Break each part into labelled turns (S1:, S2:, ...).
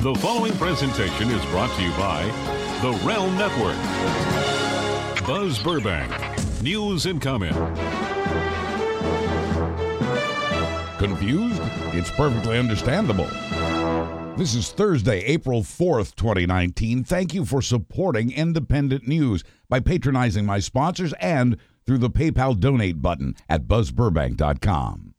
S1: The following presentation is brought to you by the Realm Network. Buzz Burbank, news and comment.
S2: Confused? It's perfectly understandable. This is Thursday, April 4th, 2019. Thank you for supporting independent news by patronizing my sponsors and through the PayPal donate button at buzzburbank.com.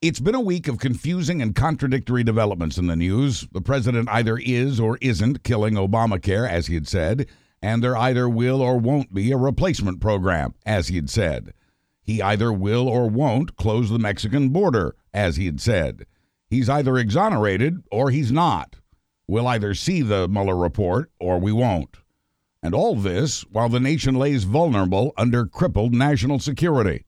S2: It's been a week of confusing and contradictory developments in the news. The president either is or isn't killing Obamacare, as he had said, and there either will or won't be a replacement program, as he had said. He either will or won't close the Mexican border, as he had said. He's either exonerated or he's not. We'll either see the Mueller report or we won't. And all this while the nation lays vulnerable under crippled national security.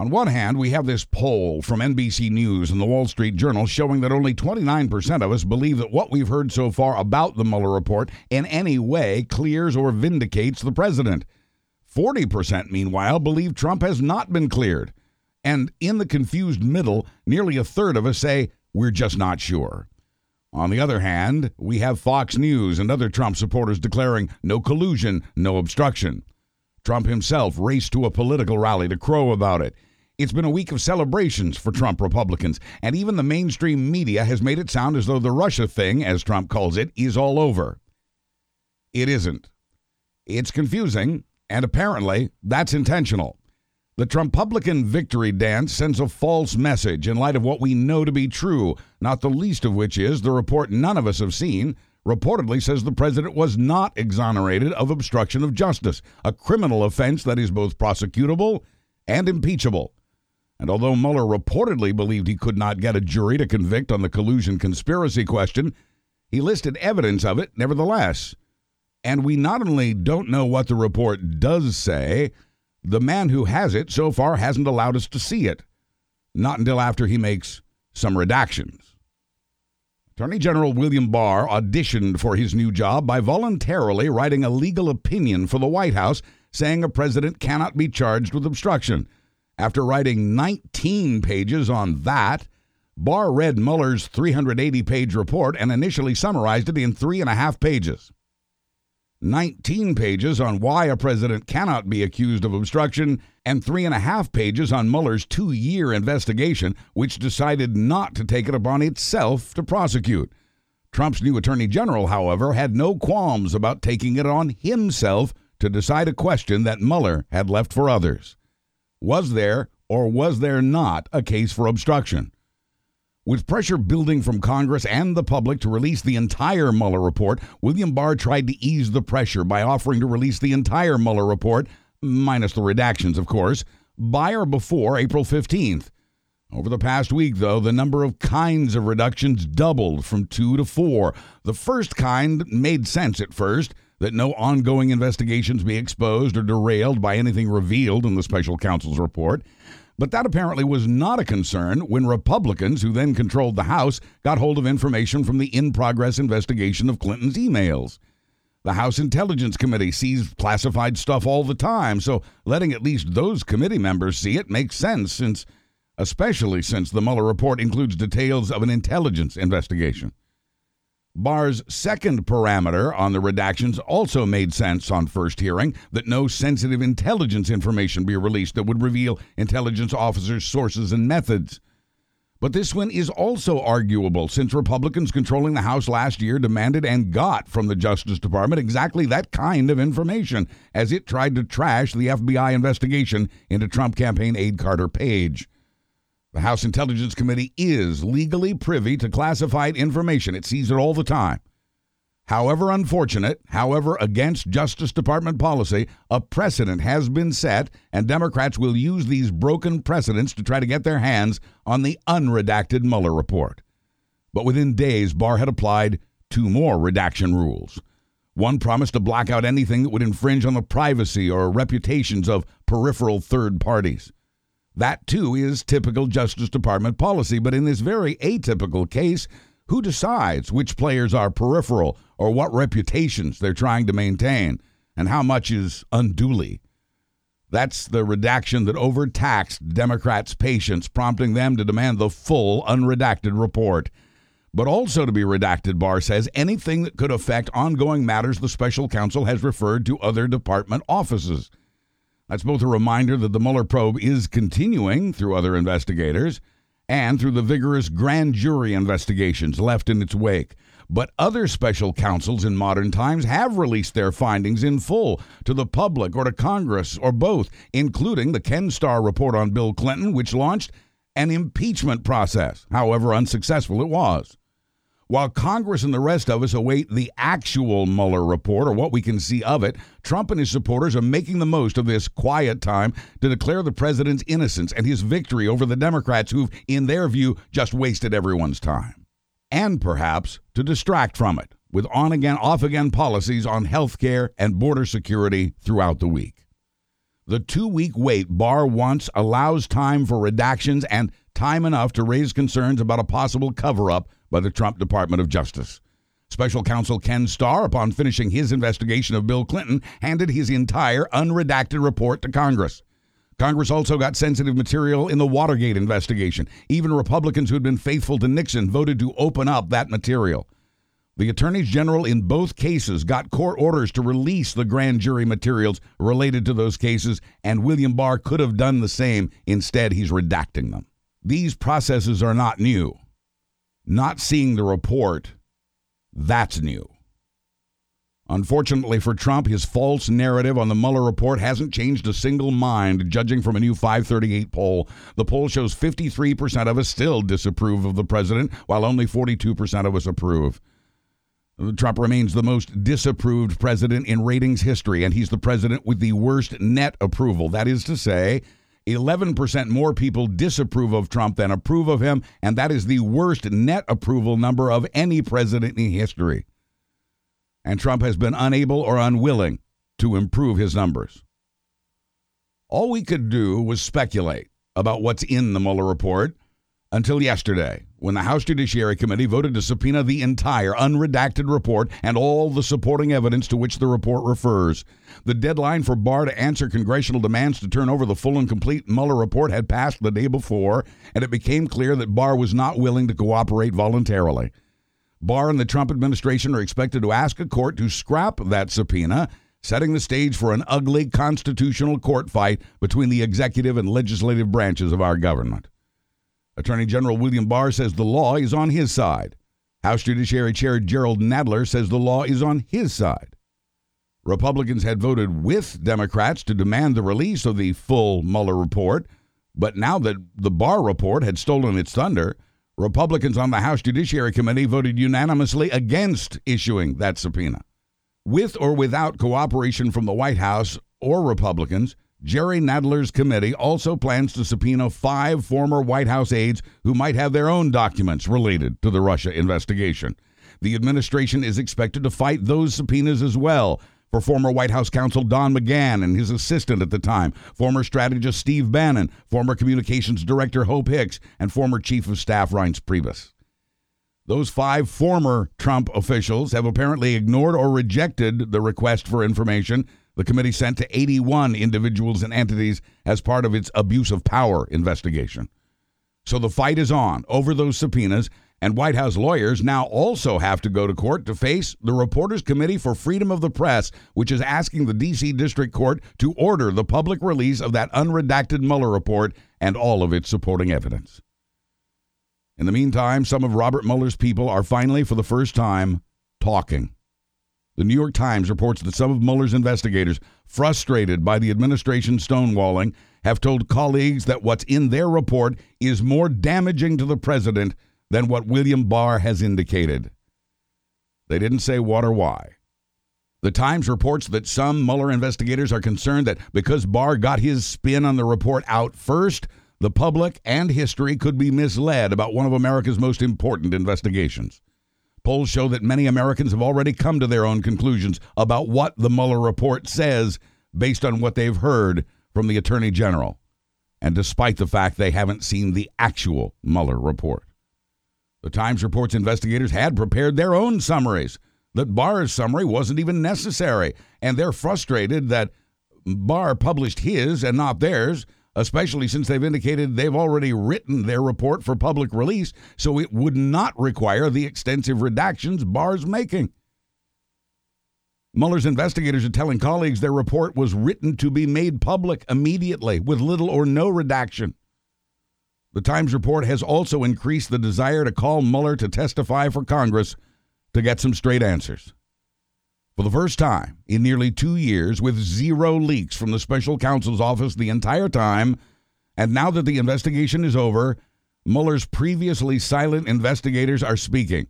S2: On one hand, we have this poll from NBC News and the Wall Street Journal showing that only 29% of us believe that what we've heard so far about the Mueller report in any way clears or vindicates the president. 40%, meanwhile, believe Trump has not been cleared. And in the confused middle, nearly a third of us say, we're just not sure. On the other hand, we have Fox News and other Trump supporters declaring no collusion, no obstruction. Trump himself raced to a political rally to crow about it. It's been a week of celebrations for Trump Republicans, and even the mainstream media has made it sound as though the Russia thing, as Trump calls it, is all over. It isn't. It's confusing, and apparently that's intentional. The Trumpublican victory dance sends a false message in light of what we know to be true, not the least of which is the report none of us have seen reportedly says the president was not exonerated of obstruction of justice, a criminal offense that is both prosecutable and impeachable. And although Mueller reportedly believed he could not get a jury to convict on the collusion conspiracy question, he listed evidence of it nevertheless. And we not only don't know what the report does say, the man who has it so far hasn't allowed us to see it. Not until after he makes some redactions. Attorney General William Barr auditioned for his new job by voluntarily writing a legal opinion for the White House saying a president cannot be charged with obstruction. After writing 19 pages on that, Barr read Mueller's 380 page report and initially summarized it in three and a half pages. 19 pages on why a president cannot be accused of obstruction, and three and a half pages on Mueller's two year investigation, which decided not to take it upon itself to prosecute. Trump's new attorney general, however, had no qualms about taking it on himself to decide a question that Mueller had left for others. Was there or was there not a case for obstruction? With pressure building from Congress and the public to release the entire Mueller report, William Barr tried to ease the pressure by offering to release the entire Mueller report, minus the redactions, of course, by or before April 15th. Over the past week, though, the number of kinds of reductions doubled from two to four. The first kind made sense at first that no ongoing investigations be exposed or derailed by anything revealed in the special counsel's report. But that apparently was not a concern when Republicans, who then controlled the House, got hold of information from the in progress investigation of Clinton's emails. The House Intelligence Committee sees classified stuff all the time, so letting at least those committee members see it makes sense since especially since the Mueller report includes details of an intelligence investigation. Barr's second parameter on the redactions also made sense on first hearing that no sensitive intelligence information be released that would reveal intelligence officers' sources and methods. But this one is also arguable since Republicans controlling the House last year demanded and got from the Justice Department exactly that kind of information as it tried to trash the FBI investigation into Trump campaign aide Carter Page. The House Intelligence Committee is legally privy to classified information. It sees it all the time. However unfortunate, however against Justice Department policy, a precedent has been set, and Democrats will use these broken precedents to try to get their hands on the unredacted Mueller report. But within days, Barr had applied two more redaction rules. One promised to black out anything that would infringe on the privacy or reputations of peripheral third parties. That, too, is typical Justice Department policy, but in this very atypical case, who decides which players are peripheral or what reputations they're trying to maintain and how much is unduly? That's the redaction that overtaxed Democrats' patience, prompting them to demand the full unredacted report. but also to be redacted, Barr says anything that could affect ongoing matters the special counsel has referred to other department offices. That's both a reminder that the Mueller probe is continuing through other investigators and through the vigorous grand jury investigations left in its wake. But other special counsels in modern times have released their findings in full to the public or to Congress or both, including the Ken Starr report on Bill Clinton, which launched an impeachment process, however unsuccessful it was. While Congress and the rest of us await the actual Mueller report or what we can see of it, Trump and his supporters are making the most of this quiet time to declare the president's innocence and his victory over the Democrats who've, in their view, just wasted everyone's time. And perhaps to distract from it with on again, off again policies on health care and border security throughout the week. The two week wait Barr wants allows time for redactions and time enough to raise concerns about a possible cover up by the Trump Department of Justice. Special counsel Ken Starr, upon finishing his investigation of Bill Clinton, handed his entire unredacted report to Congress. Congress also got sensitive material in the Watergate investigation. Even Republicans who had been faithful to Nixon voted to open up that material. The attorneys general in both cases got court orders to release the grand jury materials related to those cases, and William Barr could have done the same. Instead, he's redacting them. These processes are not new not seeing the report, that's new. Unfortunately for Trump, his false narrative on the Mueller report hasn't changed a single mind, judging from a new 538 poll. The poll shows 53% of us still disapprove of the president, while only 42% of us approve. Trump remains the most disapproved president in ratings history, and he's the president with the worst net approval. That is to say, 11% more people disapprove of Trump than approve of him, and that is the worst net approval number of any president in history. And Trump has been unable or unwilling to improve his numbers. All we could do was speculate about what's in the Mueller report until yesterday, when the House Judiciary Committee voted to subpoena the entire unredacted report and all the supporting evidence to which the report refers. The deadline for Barr to answer congressional demands to turn over the full and complete Mueller report had passed the day before, and it became clear that Barr was not willing to cooperate voluntarily. Barr and the Trump administration are expected to ask a court to scrap that subpoena, setting the stage for an ugly constitutional court fight between the executive and legislative branches of our government. Attorney General William Barr says the law is on his side. House Judiciary Chair Jerrold Nadler says the law is on his side. Republicans had voted with Democrats to demand the release of the full Mueller report, but now that the Barr report had stolen its thunder, Republicans on the House Judiciary Committee voted unanimously against issuing that subpoena. With or without cooperation from the White House or Republicans, Jerry Nadler's committee also plans to subpoena five former White House aides who might have their own documents related to the Russia investigation. The administration is expected to fight those subpoenas as well for former White House counsel Don McGahn and his assistant at the time, former strategist Steve Bannon, former communications director Hope Hicks, and former chief of staff Reince Priebus. Those five former Trump officials have apparently ignored or rejected the request for information the committee sent to 81 individuals and entities as part of its abuse of power investigation. So the fight is on over those subpoenas, and White House lawyers now also have to go to court to face the Reporters Committee for Freedom of the Press, which is asking the D.C. District Court to order the public release of that unredacted Mueller report and all of its supporting evidence. In the meantime, some of Robert Mueller's people are finally, for the first time, talking. The New York Times reports that some of Mueller's investigators, frustrated by the administration's stonewalling, have told colleagues that what's in their report is more damaging to the president than what William Barr has indicated. They didn't say what or why. The Times reports that some Mueller investigators are concerned that because Barr got his spin on the report out first, the public and history could be misled about one of America's most important investigations. Polls show that many Americans have already come to their own conclusions about what the Mueller report says based on what they've heard from the Attorney General, and despite the fact they haven't seen the actual Mueller report. The Times reports investigators had prepared their own summaries, that Barr's summary wasn't even necessary, and they're frustrated that Barr published his and not theirs, especially since they've indicated they've already written their report for public release, so it would not require the extensive redactions Barr's making. Mueller's investigators are telling colleagues their report was written to be made public immediately with little or no redaction. The Times report has also increased the desire to call Mueller to testify for Congress to get some straight answers. For the first time in nearly two years, with zero leaks from the special counsel's office the entire time, and now that the investigation is over, Mueller's previously silent investigators are speaking.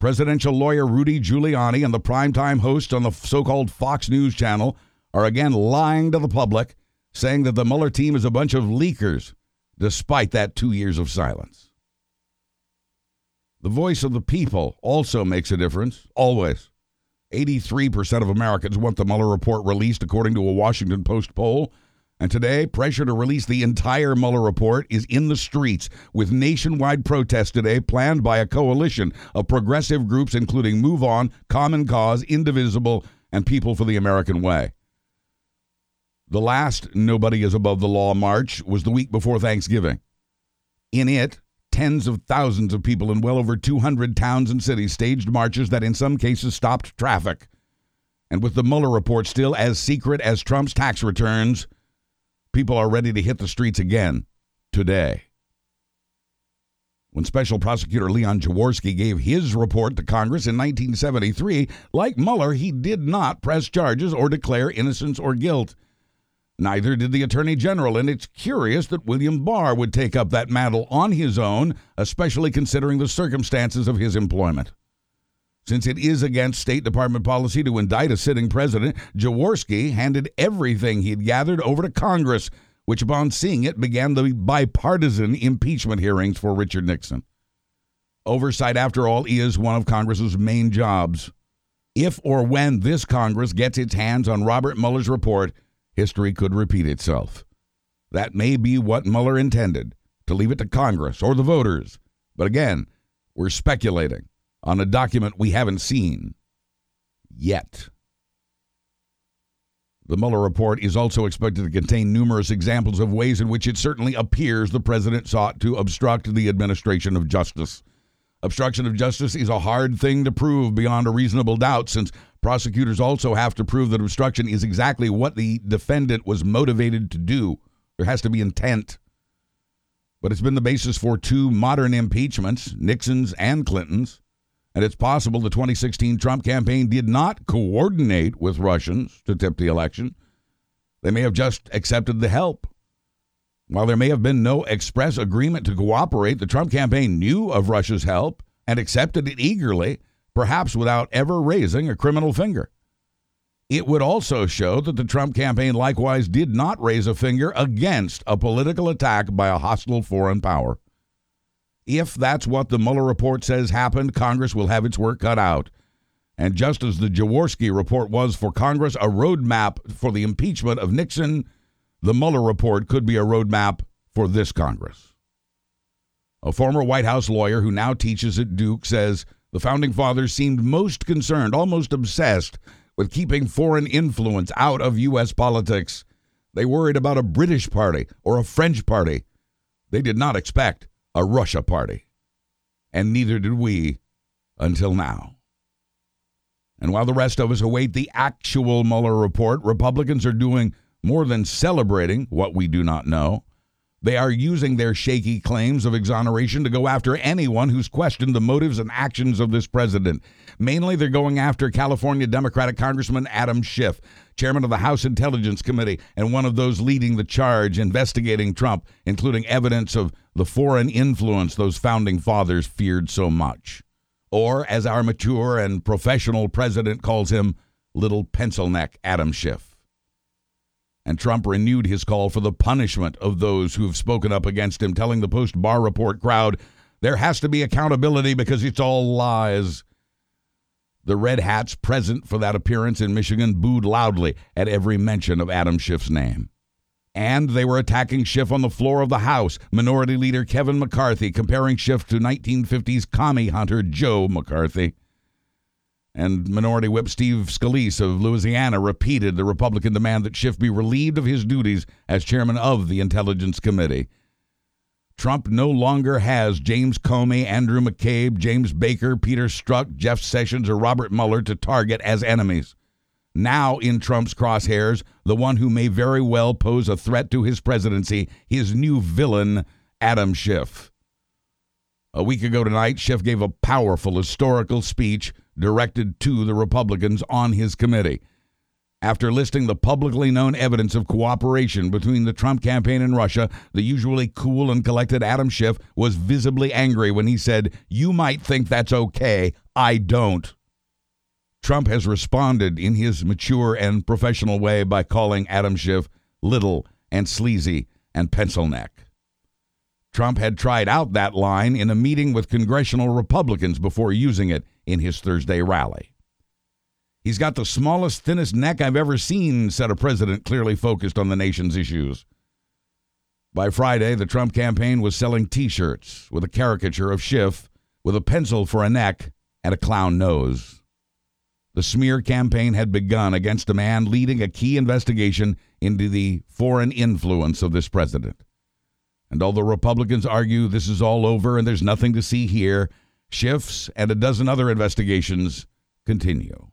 S2: Presidential lawyer Rudy Giuliani and the primetime host on the so called Fox News channel are again lying to the public, saying that the Mueller team is a bunch of leakers, despite that two years of silence. The voice of the people also makes a difference, always. 83% of Americans want the Mueller report released, according to a Washington Post poll. And today, pressure to release the entire Mueller report is in the streets, with nationwide protests today planned by a coalition of progressive groups, including Move On, Common Cause, Indivisible, and People for the American Way. The last Nobody is Above the Law march was the week before Thanksgiving. In it, tens of thousands of people in well over 200 towns and cities staged marches that in some cases stopped traffic. And with the Mueller report still as secret as Trump's tax returns, people are ready to hit the streets again today. When Special Prosecutor Leon Jaworski gave his report to Congress in 1973, like Mueller, he did not press charges or declare innocence or guilt. Neither did the Attorney General, and it's curious that William Barr would take up that mantle on his own, especially considering the circumstances of his employment. Since it is against State Department policy to indict a sitting president, Jaworski handed everything he'd gathered over to Congress, which, upon seeing it, began the bipartisan impeachment hearings for Richard Nixon. Oversight, after all, is one of Congress's main jobs. If or when this Congress gets its hands on Robert Mueller's report, history could repeat itself. That may be what Mueller intended to leave it to Congress or the voters. But again, we're speculating on a document we haven't seen yet. The Mueller report is also expected to contain numerous examples of ways in which it certainly appears the president sought to obstruct the administration of justice. Obstruction of justice is a hard thing to prove beyond a reasonable doubt, since prosecutors also have to prove that obstruction is exactly what the defendant was motivated to do. There has to be intent. But it's been the basis for two modern impeachments, Nixon's and Clinton's. And it's possible the 2016 Trump campaign did not coordinate with Russians to tip the election. They may have just accepted the help. While there may have been no express agreement to cooperate, the Trump campaign knew of Russia's help and accepted it eagerly, perhaps without ever raising a criminal finger. It would also show that the Trump campaign likewise did not raise a finger against a political attack by a hostile foreign power. If that's what the Mueller report says happened, Congress will have its work cut out. And just as the Jaworski report was for Congress a roadmap for the impeachment of Nixon, the Mueller report could be a roadmap for this Congress. A former White House lawyer who now teaches at Duke says the founding fathers seemed most concerned, almost obsessed, with keeping foreign influence out of U.S. politics. They worried about a British party or a French party. They did not expect a Russia party. And neither did we until now. And while the rest of us await the actual Mueller report, Republicans are doing more than celebrating what we do not know. They are using their shaky claims of exoneration to go after anyone who's questioned the motives and actions of this president. Mainly, they're going after California Democratic Congressman Adam Schiff, chairman of the House Intelligence Committee, and one of those leading the charge investigating Trump, including evidence of the foreign influence those founding fathers feared so much. Or, as our mature and professional president calls him, little pencil neck Adam Schiff and Trump renewed his call for the punishment of those who have spoken up against him, telling the Post Barr Report crowd there has to be accountability because it's all lies. The Red Hats present for that appearance in Michigan booed loudly at every mention of Adam Schiff's name. And they were attacking Schiff on the floor of the House, Minority Leader Kevin McCarthy comparing Schiff to 1950s commie hunter Joe McCarthy. And Minority Whip Steve Scalise of Louisiana repeated the Republican demand that Schiff be relieved of his duties as chairman of the Intelligence Committee. Trump no longer has James Comey, Andrew McCabe, James Baker, Peter Strzok, Jeff Sessions, or Robert Mueller to target as enemies. Now in Trump's crosshairs, the one who may very well pose a threat to his presidency, his new villain, Adam Schiff. A week ago tonight, Schiff gave a powerful historical speech directed to the Republicans on his committee after listing the publicly known evidence of cooperation between the Trump campaign and Russia, the usually cool and collected Adam Schiff was visibly angry when he said, You might think that's okay. I don't. Trump has responded in his mature and professional way by calling Adam Schiff little and sleazy and pencil neck. Trump had tried out that line in a meeting with congressional Republicans before using it in his Thursday rally. He's got the smallest, thinnest neck I've ever seen, said a president clearly focused on the nation's issues. By Friday, the Trump campaign was selling t shirts with a caricature of Schiff with a pencil for a neck and a clown nose. The smear campaign had begun against a man leading a key investigation into the foreign influence of this president. And although Republicans argue this is all over and there's nothing to see here, Schiff's and a dozen other investigations continue.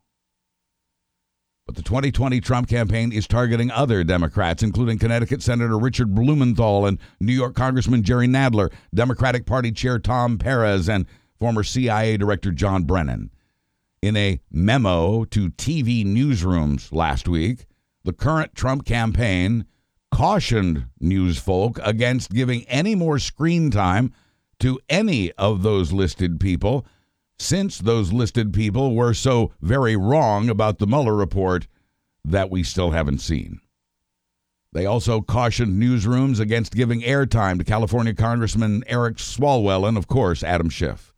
S2: But the 2020 Trump campaign is targeting other Democrats, including Connecticut Senator Richard Blumenthal and New York Congressman Jerry Nadler, Democratic Party Chair Tom Perez, and former CIA Director John Brennan. In a memo to TV newsrooms last week, the current Trump campaign cautioned newsfolk against giving any more screen time to any of those listed people since those listed people were so very wrong about the Mueller report that we still haven't seen. They also cautioned newsrooms against giving airtime to California Congressman Eric Swalwell and, of course, Adam Schiff.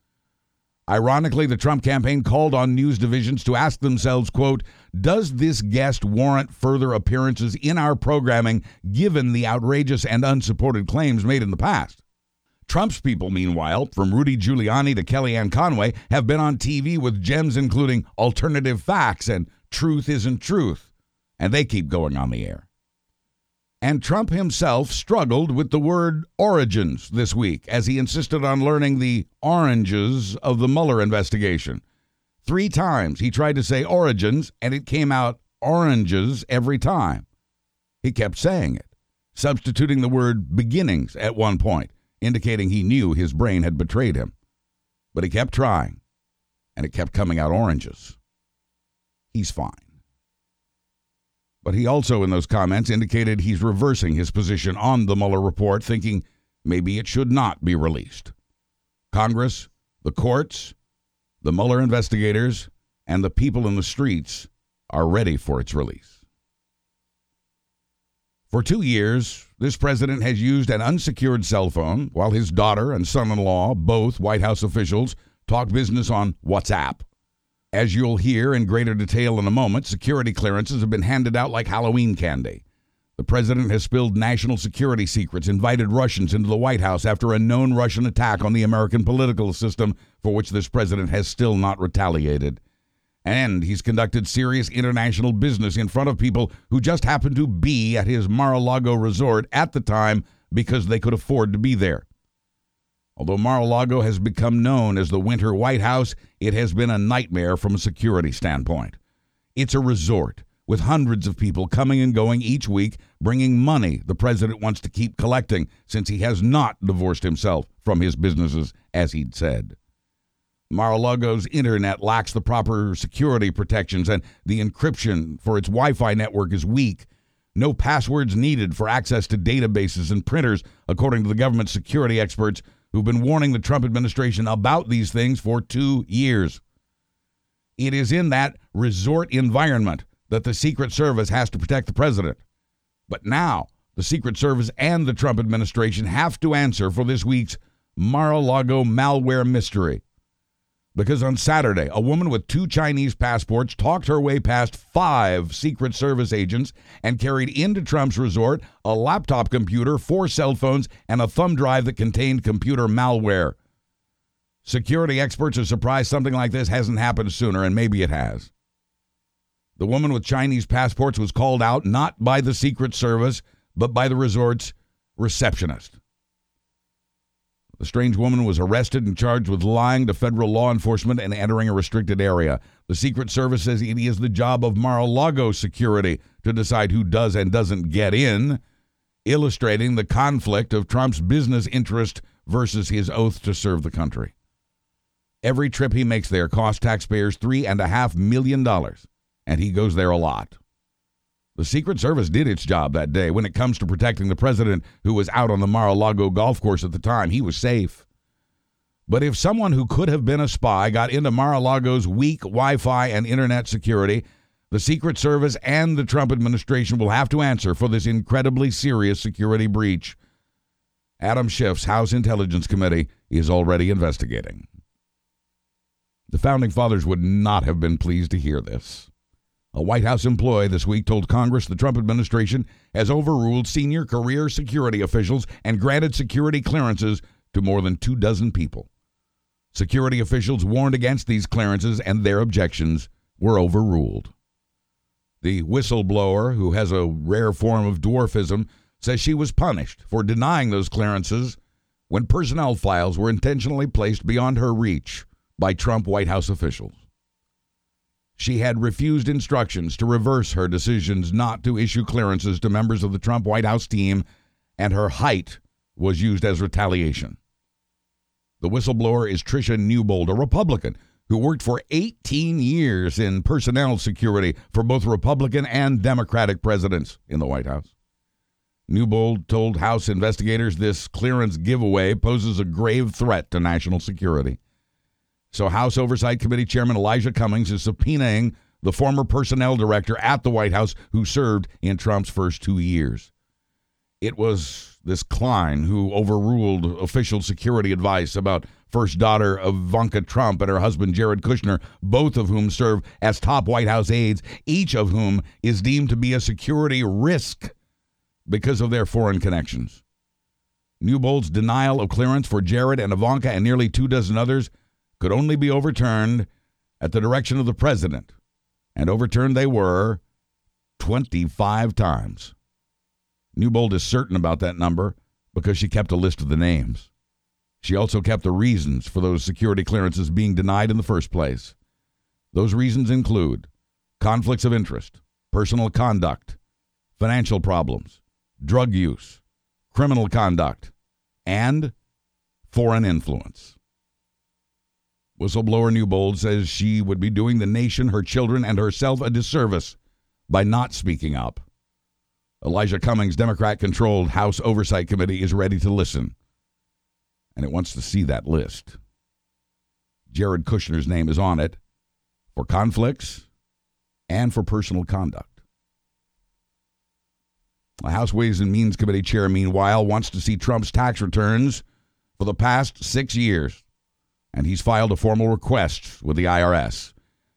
S2: Ironically, the Trump campaign called on news divisions to ask themselves, quote, does this guest warrant further appearances in our programming given the outrageous and unsupported claims made in the past? Trump's people, meanwhile, from Rudy Giuliani to Kellyanne Conway, have been on TV with gems including alternative facts and truth isn't truth, and they keep going on the air. And Trump himself struggled with the word origins this week as he insisted on learning the oranges of the Mueller investigation. Three times he tried to say origins, and it came out oranges every time. He kept saying it, substituting the word beginnings at one point indicating he knew his brain had betrayed him. But he kept trying, and it kept coming out oranges. He's fine. But he also, in those comments, indicated he's reversing his position on the Mueller report, thinking maybe it should not be released. Congress, the courts, the Mueller investigators, and the people in the streets are ready for its release. For two years, this president has used an unsecured cell phone while his daughter and son in law, both White House officials, talk business on WhatsApp. As you'll hear in greater detail in a moment, security clearances have been handed out like Halloween candy. The president has spilled national security secrets, invited Russians into the White House after a known Russian attack on the American political system, for which this president has still not retaliated. And he's conducted serious international business in front of people who just happened to be at his Mar a Lago resort at the time because they could afford to be there. Although Mar a Lago has become known as the Winter White House, it has been a nightmare from a security standpoint. It's a resort with hundreds of people coming and going each week, bringing money the president wants to keep collecting since he has not divorced himself from his businesses, as he'd said. Mar-a-Lago's internet lacks the proper security protections and the encryption for its Wi-Fi network is weak. No passwords needed for access to databases and printers, according to the government security experts who've been warning the Trump administration about these things for two years. It is in that resort environment that the Secret Service has to protect the president. But now, the Secret Service and the Trump administration have to answer for this week's Mar a Lago malware mystery because on Saturday, a woman with two Chinese passports talked her way past five Secret Service agents and carried into Trump's resort a laptop computer, four cell phones, and a thumb drive that contained computer malware. Security experts are surprised something like this hasn't happened sooner, and maybe it has. The woman with Chinese passports was called out not by the Secret Service, but by the resort's receptionist. The strange woman was arrested and charged with lying to federal law enforcement and entering a restricted area. The Secret Service says it is the job of Mar a Lago security to decide who does and doesn't get in, illustrating the conflict of Trump's business interest versus his oath to serve the country. Every trip he makes there costs taxpayers $3.5 million, and he goes there a lot. The Secret Service did its job that day when it comes to protecting the president who was out on the Mar a Lago golf course at the time. He was safe. But if someone who could have been a spy got into Mar a Lago's weak Wi Fi and internet security, the Secret Service and the Trump administration will have to answer for this incredibly serious security breach. Adam Schiff's House Intelligence Committee is already investigating. The founding fathers would not have been pleased to hear this. A White House employee this week told Congress the Trump administration has overruled senior career security officials and granted security clearances to more than two dozen people. Security officials warned against these clearances and their objections were overruled. The whistleblower, who has a rare form of dwarfism, says she was punished for denying those clearances when personnel files were intentionally placed beyond her reach by Trump White House officials. She had refused instructions to reverse her decisions not to issue clearances to members of the Trump White House team, and her height was used as retaliation. The whistleblower is Tricia Newbold, a Republican who worked for 18 years in personnel security for both Republican and Democratic presidents in the White House. Newbold told House investigators this clearance giveaway poses a grave threat to national security. So, House Oversight Committee Chairman Elijah Cummings is subpoenaing the former personnel director at the White House who served in Trump's first two years. It was this Kline who overruled official security advice about first daughter Ivanka Trump and her husband Jared Kushner, both of whom serve as top White House aides, each of whom is deemed to be a security risk because of their foreign connections. Newbold's denial of clearance for Jared and Ivanka and nearly two dozen others could only be overturned at the direction of the president, and overturned they were 25 times. Newbold is certain about that number because she kept a list of the names. She also kept the reasons for those security clearances being denied in the first place. Those reasons include conflicts of interest, personal conduct, financial problems, drug use, criminal conduct, and foreign influence. Whistleblower Newbold says she would be doing the nation, her children, and herself a disservice by not speaking up. Elijah Cummings' Democrat controlled House Oversight Committee is ready to listen, and it wants to see that list. Jared Kushner's name is on it for conflicts and for personal conduct. The House Ways and Means Committee chair, meanwhile, wants to see Trump's tax returns for the past six years and he's filed a formal request with the IRS.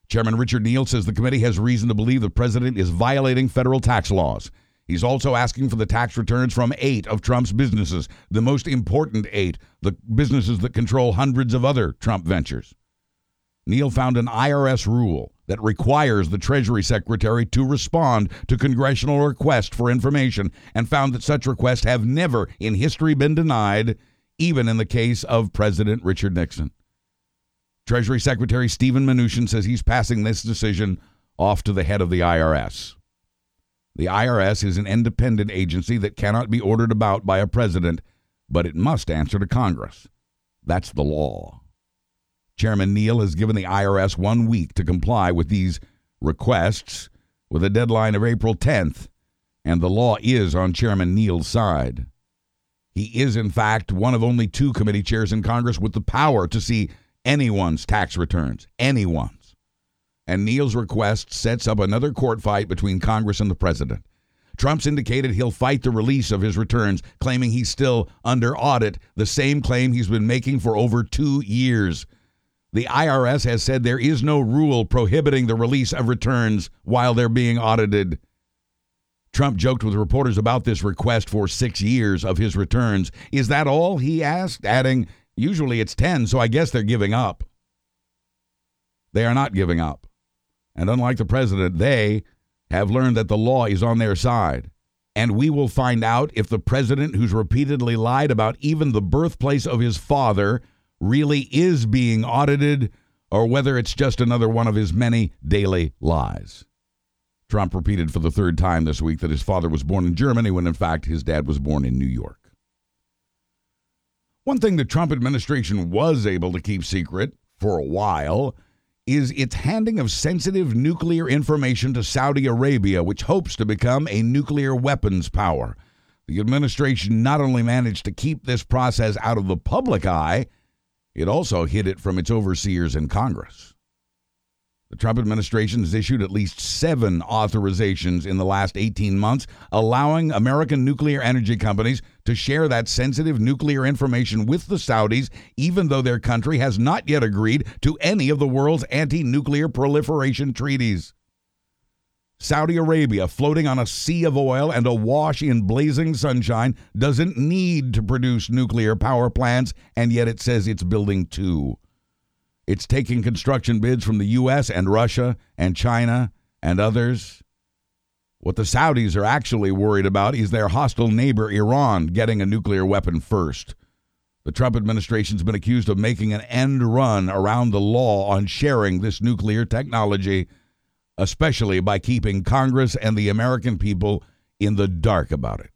S2: Chairman Richard Neal says the committee has reason to believe the president is violating federal tax laws. He's also asking for the tax returns from eight of Trump's businesses, the most important eight, the businesses that control hundreds of other Trump ventures. Neal found an IRS rule that requires the Treasury Secretary to respond to congressional requests for information and found that such requests have never in history been denied, even in the case of President Richard Nixon. Treasury Secretary Steven Mnuchin says he's passing this decision off to the head of the IRS. The IRS is an independent agency that cannot be ordered about by a president, but it must answer to Congress. That's the law. Chairman Neal has given the IRS one week to comply with these requests with a deadline of April 10th, and the law is on Chairman Neal's side. He is, in fact, one of only two committee chairs in Congress with the power to see anyone's tax returns, anyone's. And Neal's request sets up another court fight between Congress and the president. Trump's indicated he'll fight the release of his returns, claiming he's still under audit, the same claim he's been making for over two years. The IRS has said there is no rule prohibiting the release of returns while they're being audited. Trump joked with reporters about this request for six years of his returns. Is that all? He asked, adding, Usually it's 10, so I guess they're giving up. They are not giving up. And unlike the president, they have learned that the law is on their side. And we will find out if the president, who's repeatedly lied about even the birthplace of his father, really is being audited or whether it's just another one of his many daily lies. Trump repeated for the third time this week that his father was born in Germany when in fact his dad was born in New York. One thing the Trump administration was able to keep secret for a while is its handing of sensitive nuclear information to Saudi Arabia, which hopes to become a nuclear weapons power. The administration not only managed to keep this process out of the public eye, it also hid it from its overseers in Congress. The Trump administration has issued at least seven authorizations in the last 18 months, allowing American nuclear energy companies to share that sensitive nuclear information with the Saudis, even though their country has not yet agreed to any of the world's anti nuclear proliferation treaties. Saudi Arabia, floating on a sea of oil and awash in blazing sunshine, doesn't need to produce nuclear power plants, and yet it says it's building two. It's taking construction bids from the U.S. and Russia and China and others. What the Saudis are actually worried about is their hostile neighbor Iran getting a nuclear weapon first. The Trump administration's been accused of making an end run around the law on sharing this nuclear technology, especially by keeping Congress and the American people in the dark about it.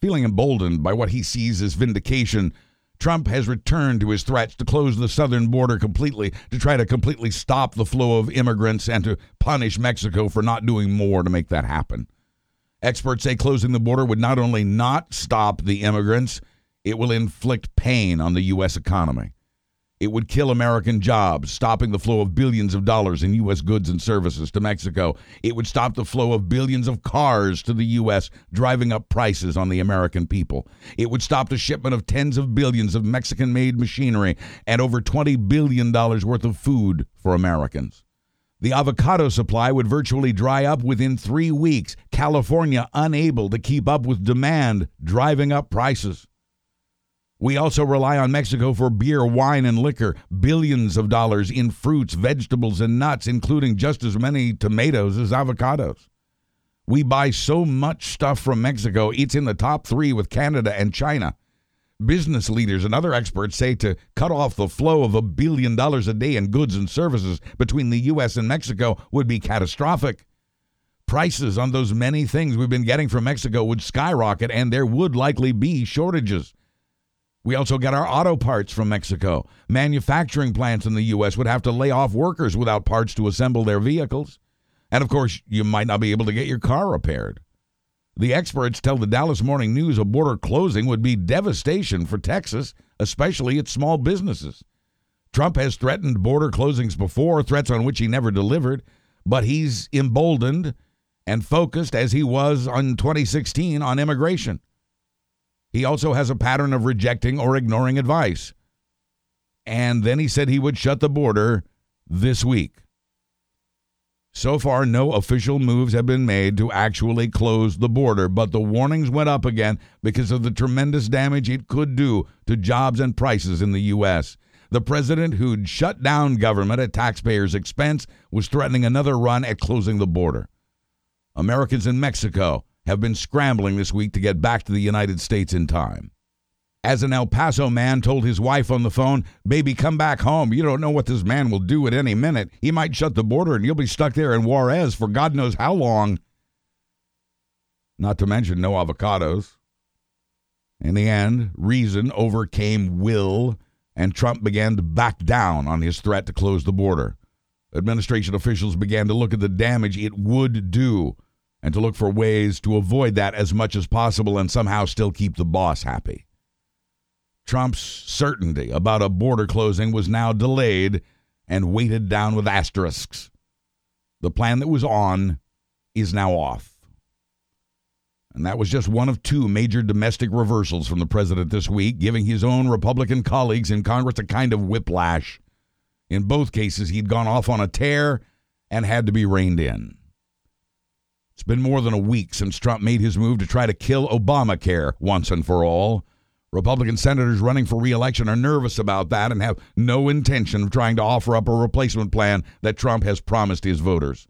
S2: Feeling emboldened by what he sees as vindication Trump has returned to his threats to close the southern border completely, to try to completely stop the flow of immigrants and to punish Mexico for not doing more to make that happen. Experts say closing the border would not only not stop the immigrants, it will inflict pain on the U.S. economy. It would kill American jobs, stopping the flow of billions of dollars in U.S. goods and services to Mexico. It would stop the flow of billions of cars to the U.S., driving up prices on the American people. It would stop the shipment of tens of billions of Mexican made machinery and over $20 billion worth of food for Americans. The avocado supply would virtually dry up within three weeks, California unable to keep up with demand, driving up prices. We also rely on Mexico for beer, wine, and liquor, billions of dollars in fruits, vegetables, and nuts, including just as many tomatoes as avocados. We buy so much stuff from Mexico, it's in the top three with Canada and China. Business leaders and other experts say to cut off the flow of a billion dollars a day in goods and services between the U.S. and Mexico would be catastrophic. Prices on those many things we've been getting from Mexico would skyrocket, and there would likely be shortages. We also get our auto parts from Mexico. Manufacturing plants in the U.S. would have to lay off workers without parts to assemble their vehicles. And of course, you might not be able to get your car repaired. The experts tell the Dallas Morning News a border closing would be devastation for Texas, especially its small businesses. Trump has threatened border closings before, threats on which he never delivered, but he's emboldened and focused as he was on 2016 on immigration. He also has a pattern of rejecting or ignoring advice. And then he said he would shut the border this week. So far, no official moves have been made to actually close the border, but the warnings went up again because of the tremendous damage it could do to jobs and prices in the U.S. The president, who'd shut down government at taxpayers' expense, was threatening another run at closing the border. Americans in Mexico have been scrambling this week to get back to the United States in time. As an El Paso man told his wife on the phone, Baby, come back home. You don't know what this man will do at any minute. He might shut the border and you'll be stuck there in Juarez for God knows how long. Not to mention no avocados. In the end, reason overcame will, and Trump began to back down on his threat to close the border. Administration officials began to look at the damage it would do and to look for ways to avoid that as much as possible and somehow still keep the boss happy. Trump's certainty about a border closing was now delayed and weighted down with asterisks. The plan that was on is now off. And that was just one of two major domestic reversals from the president this week, giving his own Republican colleagues in Congress a kind of whiplash. In both cases, he'd gone off on a tear and had to be reined in. It's been more than a week since Trump made his move to try to kill Obamacare once and for all. Republican senators running for reelection are nervous about that and have no intention of trying to offer up a replacement plan that Trump has promised his voters.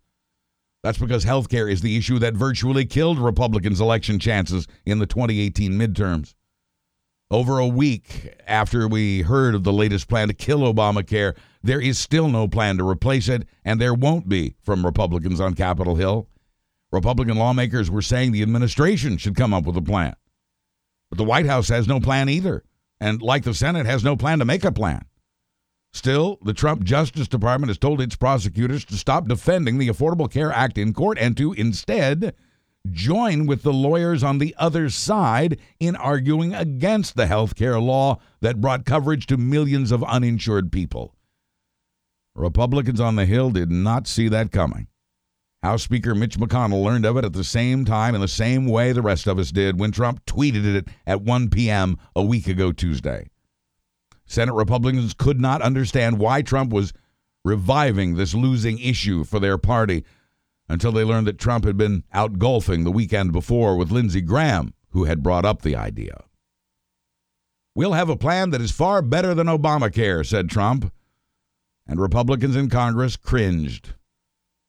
S2: That's because health care is the issue that virtually killed Republicans' election chances in the 2018 midterms. Over a week after we heard of the latest plan to kill Obamacare, there is still no plan to replace it, and there won't be from Republicans on Capitol Hill. Republican lawmakers were saying the administration should come up with a plan. But the White House has no plan either, and like the Senate, has no plan to make a plan. Still, the Trump Justice Department has told its prosecutors to stop defending the Affordable Care Act in court and to instead join with the lawyers on the other side in arguing against the health care law that brought coverage to millions of uninsured people. Republicans on the Hill did not see that coming. House Speaker Mitch McConnell learned of it at the same time in the same way the rest of us did when Trump tweeted it at 1 p.m. a week ago Tuesday. Senate Republicans could not understand why Trump was reviving this losing issue for their party until they learned that Trump had been out golfing the weekend before with Lindsey Graham, who had brought up the idea. We'll have a plan that is far better than Obamacare, said Trump. And Republicans in Congress cringed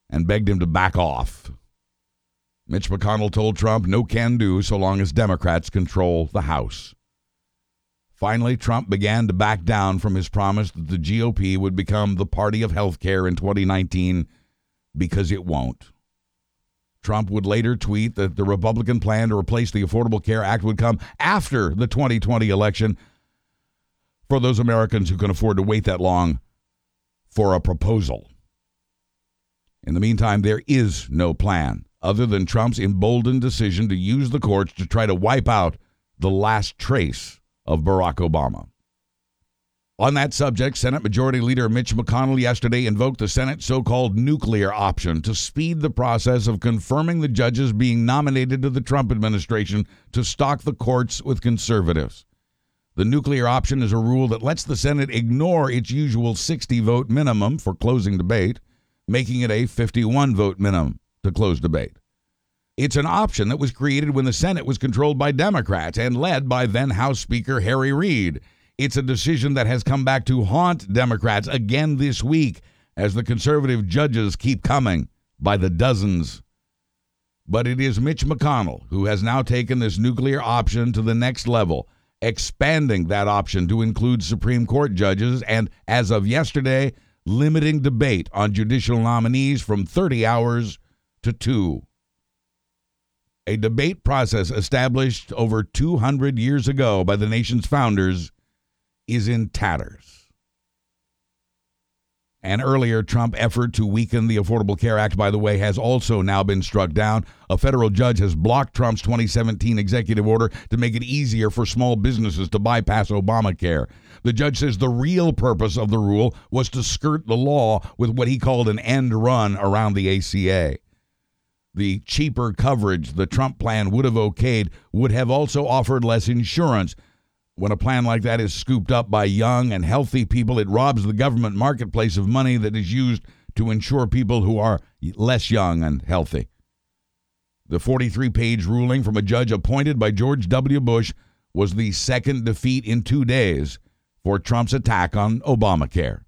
S2: and begged him to back off. Mitch McConnell told Trump no can do so long as Democrats control the House. Finally, Trump began to back down from his promise that the GOP would become the party of health care in 2019 because it won't. Trump would later tweet that the Republican plan to replace the Affordable Care Act would come after the 2020 election for those Americans who can afford to wait that long for a proposal. In the meantime, there is no plan other than Trump's emboldened decision to use the courts to try to wipe out the last trace of Barack Obama. On that subject, Senate Majority Leader Mitch McConnell yesterday invoked the Senate's so called nuclear option to speed the process of confirming the judges being nominated to the Trump administration to stock the courts with conservatives. The nuclear option is a rule that lets the Senate ignore its usual 60 vote minimum for closing debate making it a 51 vote minimum to close debate. It's an option that was created when the Senate was controlled by Democrats and led by then House Speaker Harry Reid. It's a decision that has come back to haunt Democrats again this week as the conservative judges keep coming by the dozens. But it is Mitch McConnell who has now taken this nuclear option to the next level, expanding that option to include Supreme Court judges, and as of yesterday, limiting debate on judicial nominees from 30 hours to two. A debate process established over 200 years ago by the nation's founders is in tatters. An earlier Trump effort to weaken the Affordable Care Act, by the way, has also now been struck down. A federal judge has blocked Trump's 2017 executive order to make it easier for small businesses to bypass Obamacare. The judge says the real purpose of the rule was to skirt the law with what he called an end run around the ACA. The cheaper coverage the Trump plan would have okayed would have also offered less insurance when a plan like that is scooped up by young and healthy people, it robs the government marketplace of money that is used to insure people who are less young and healthy. The 43 page ruling from a judge appointed by George W. Bush was the second defeat in two days for Trump's attack on Obamacare.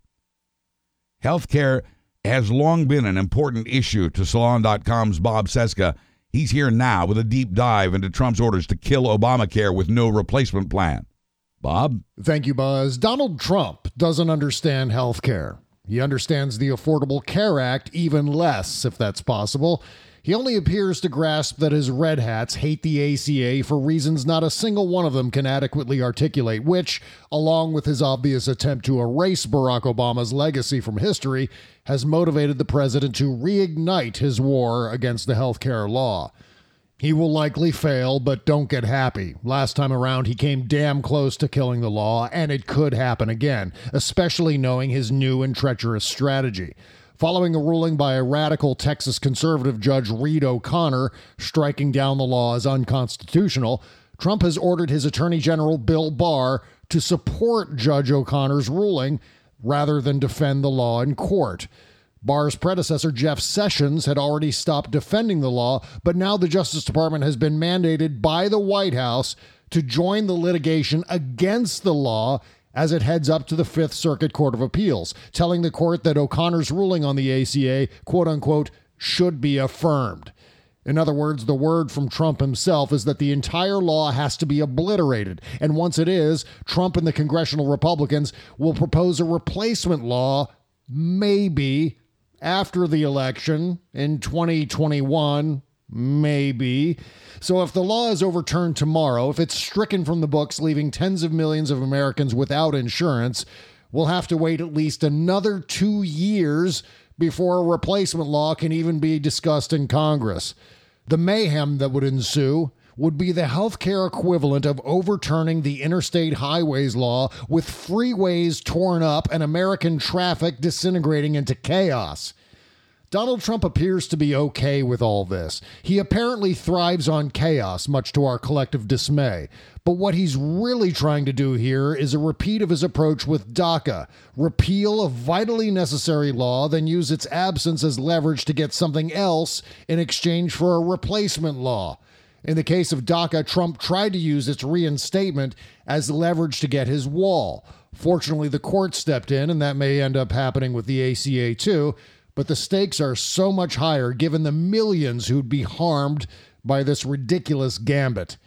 S2: Healthcare has long been an important issue to Salon.com's Bob Cesca. He's here now with a deep dive into Trump's orders to kill Obamacare with no replacement plan. Bob?
S3: Thank you, Buzz. Donald Trump doesn't understand health care. He understands the Affordable Care Act even less, if that's possible. He only appears to grasp that his red hats hate the ACA for reasons not a single one of them can adequately articulate, which, along with his obvious attempt to erase Barack Obama's legacy from history, has motivated the president to reignite his war against the health care law. He will likely fail, but don't get happy. Last time around, he came damn close to killing the law, and it could happen again, especially knowing his new and treacherous strategy. Following a ruling by a radical Texas conservative judge, Reed O'Connor, striking down the law as unconstitutional, Trump has ordered his Attorney General, Bill Barr, to support Judge O'Connor's ruling rather than defend the law in court. Barr's predecessor, Jeff Sessions, had already stopped defending the law, but now the Justice Department has been mandated by the White House to join the litigation against the law as it heads up to the Fifth Circuit Court of Appeals, telling the court that O'Connor's ruling on the ACA, quote unquote, should be affirmed. In other words, the word from Trump himself is that the entire law has to be obliterated. And once it is, Trump and the congressional Republicans will propose a replacement law, maybe after the election in 2021, maybe. So if the law is overturned tomorrow, if it's stricken from the books, leaving tens of millions of Americans without insurance, we'll have to wait at least another two years before a replacement law can even be discussed in Congress. The mayhem that would ensue would be the healthcare equivalent of overturning the interstate highways law with freeways torn up and American traffic disintegrating into chaos. Donald Trump appears to be okay with all this. He apparently thrives on chaos, much to our collective dismay. But what he's really trying to do here is a repeat of his approach with DACA repeal a vitally necessary law, then use its absence as leverage to get something else in exchange for a replacement law. In the case of DACA, Trump tried to use its reinstatement as leverage to get his wall. Fortunately, the court stepped in, and that may end up happening with the ACA too but the stakes are so much higher given the millions who'd be harmed by this ridiculous gambit.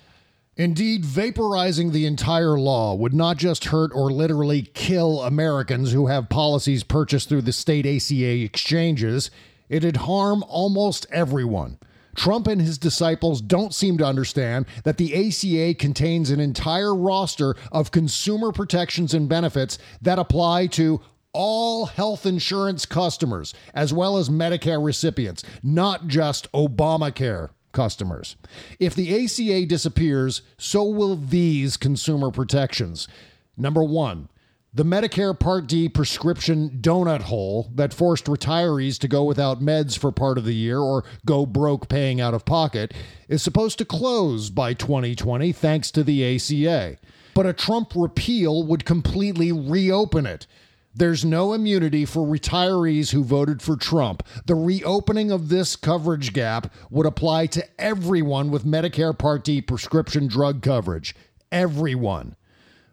S3: Indeed, vaporizing the entire law would not just hurt or literally kill Americans who have policies purchased through the state ACA exchanges, it'd harm almost everyone. Trump and his disciples don't seem to understand that the ACA contains an entire roster of consumer protections and benefits that apply to all health insurance customers, as well as Medicare recipients, not just Obamacare customers. If the ACA disappears, so will these consumer protections. Number one, the Medicare Part D prescription donut hole that forced retirees to go without meds for part of the year or go broke paying out of pocket is supposed to close by 2020 thanks to the ACA. But a Trump repeal would completely reopen it. There's no immunity for retirees who voted for Trump. The reopening of this coverage gap would apply to everyone with Medicare Part D prescription drug coverage. Everyone.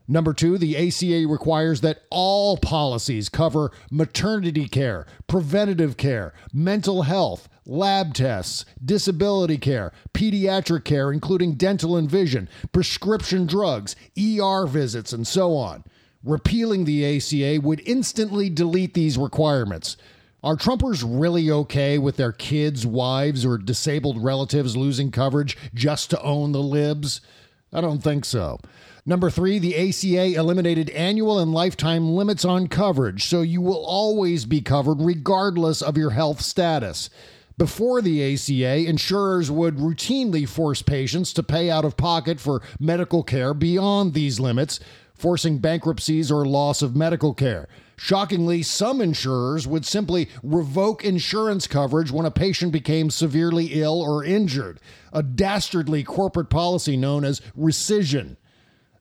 S3: Number two, the ACA requires that all policies cover maternity care, preventative care, mental health, lab tests, disability care, pediatric care, including dental and vision, prescription drugs, ER visits, and so on. Repealing the ACA would instantly delete these requirements. Are Trumpers really okay with their kids, wives, or disabled relatives losing coverage just to own the libs? I don't think so. Number three, the ACA eliminated annual and lifetime limits on coverage, so you will always be covered regardless of your health status. Before the ACA, insurers would routinely force patients to pay out of pocket for medical care beyond these limits, forcing bankruptcies or loss of medical care. Shockingly, some insurers would simply revoke insurance coverage when a patient became severely ill or injured, a dastardly corporate policy known as rescission.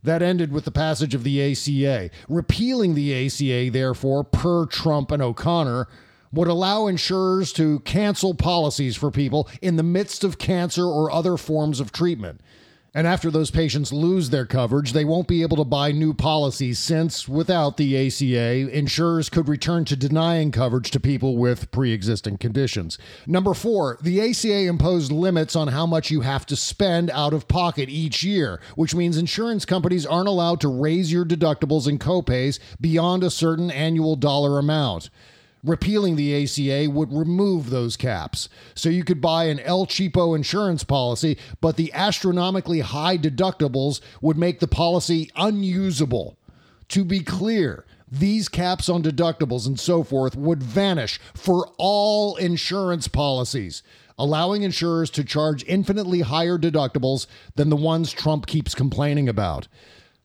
S3: That ended with the passage of the ACA. Repealing the ACA, therefore, per Trump and O'Connor, would allow insurers to cancel policies for people in the midst of cancer or other forms of treatment. And after those patients lose their coverage, they won't be able to buy new policies since, without the ACA, insurers could return to denying coverage to people with pre existing conditions. Number four, the ACA imposed limits on how much you have to spend out of pocket each year, which means insurance companies aren't allowed to raise your deductibles and copays beyond a certain annual dollar amount. Repealing the ACA would remove those caps. So you could buy an El Cheapo insurance policy, but the astronomically high deductibles would make the policy unusable. To be clear, these caps on deductibles and so forth would vanish for all insurance policies, allowing insurers to charge infinitely higher deductibles than the ones Trump keeps complaining about.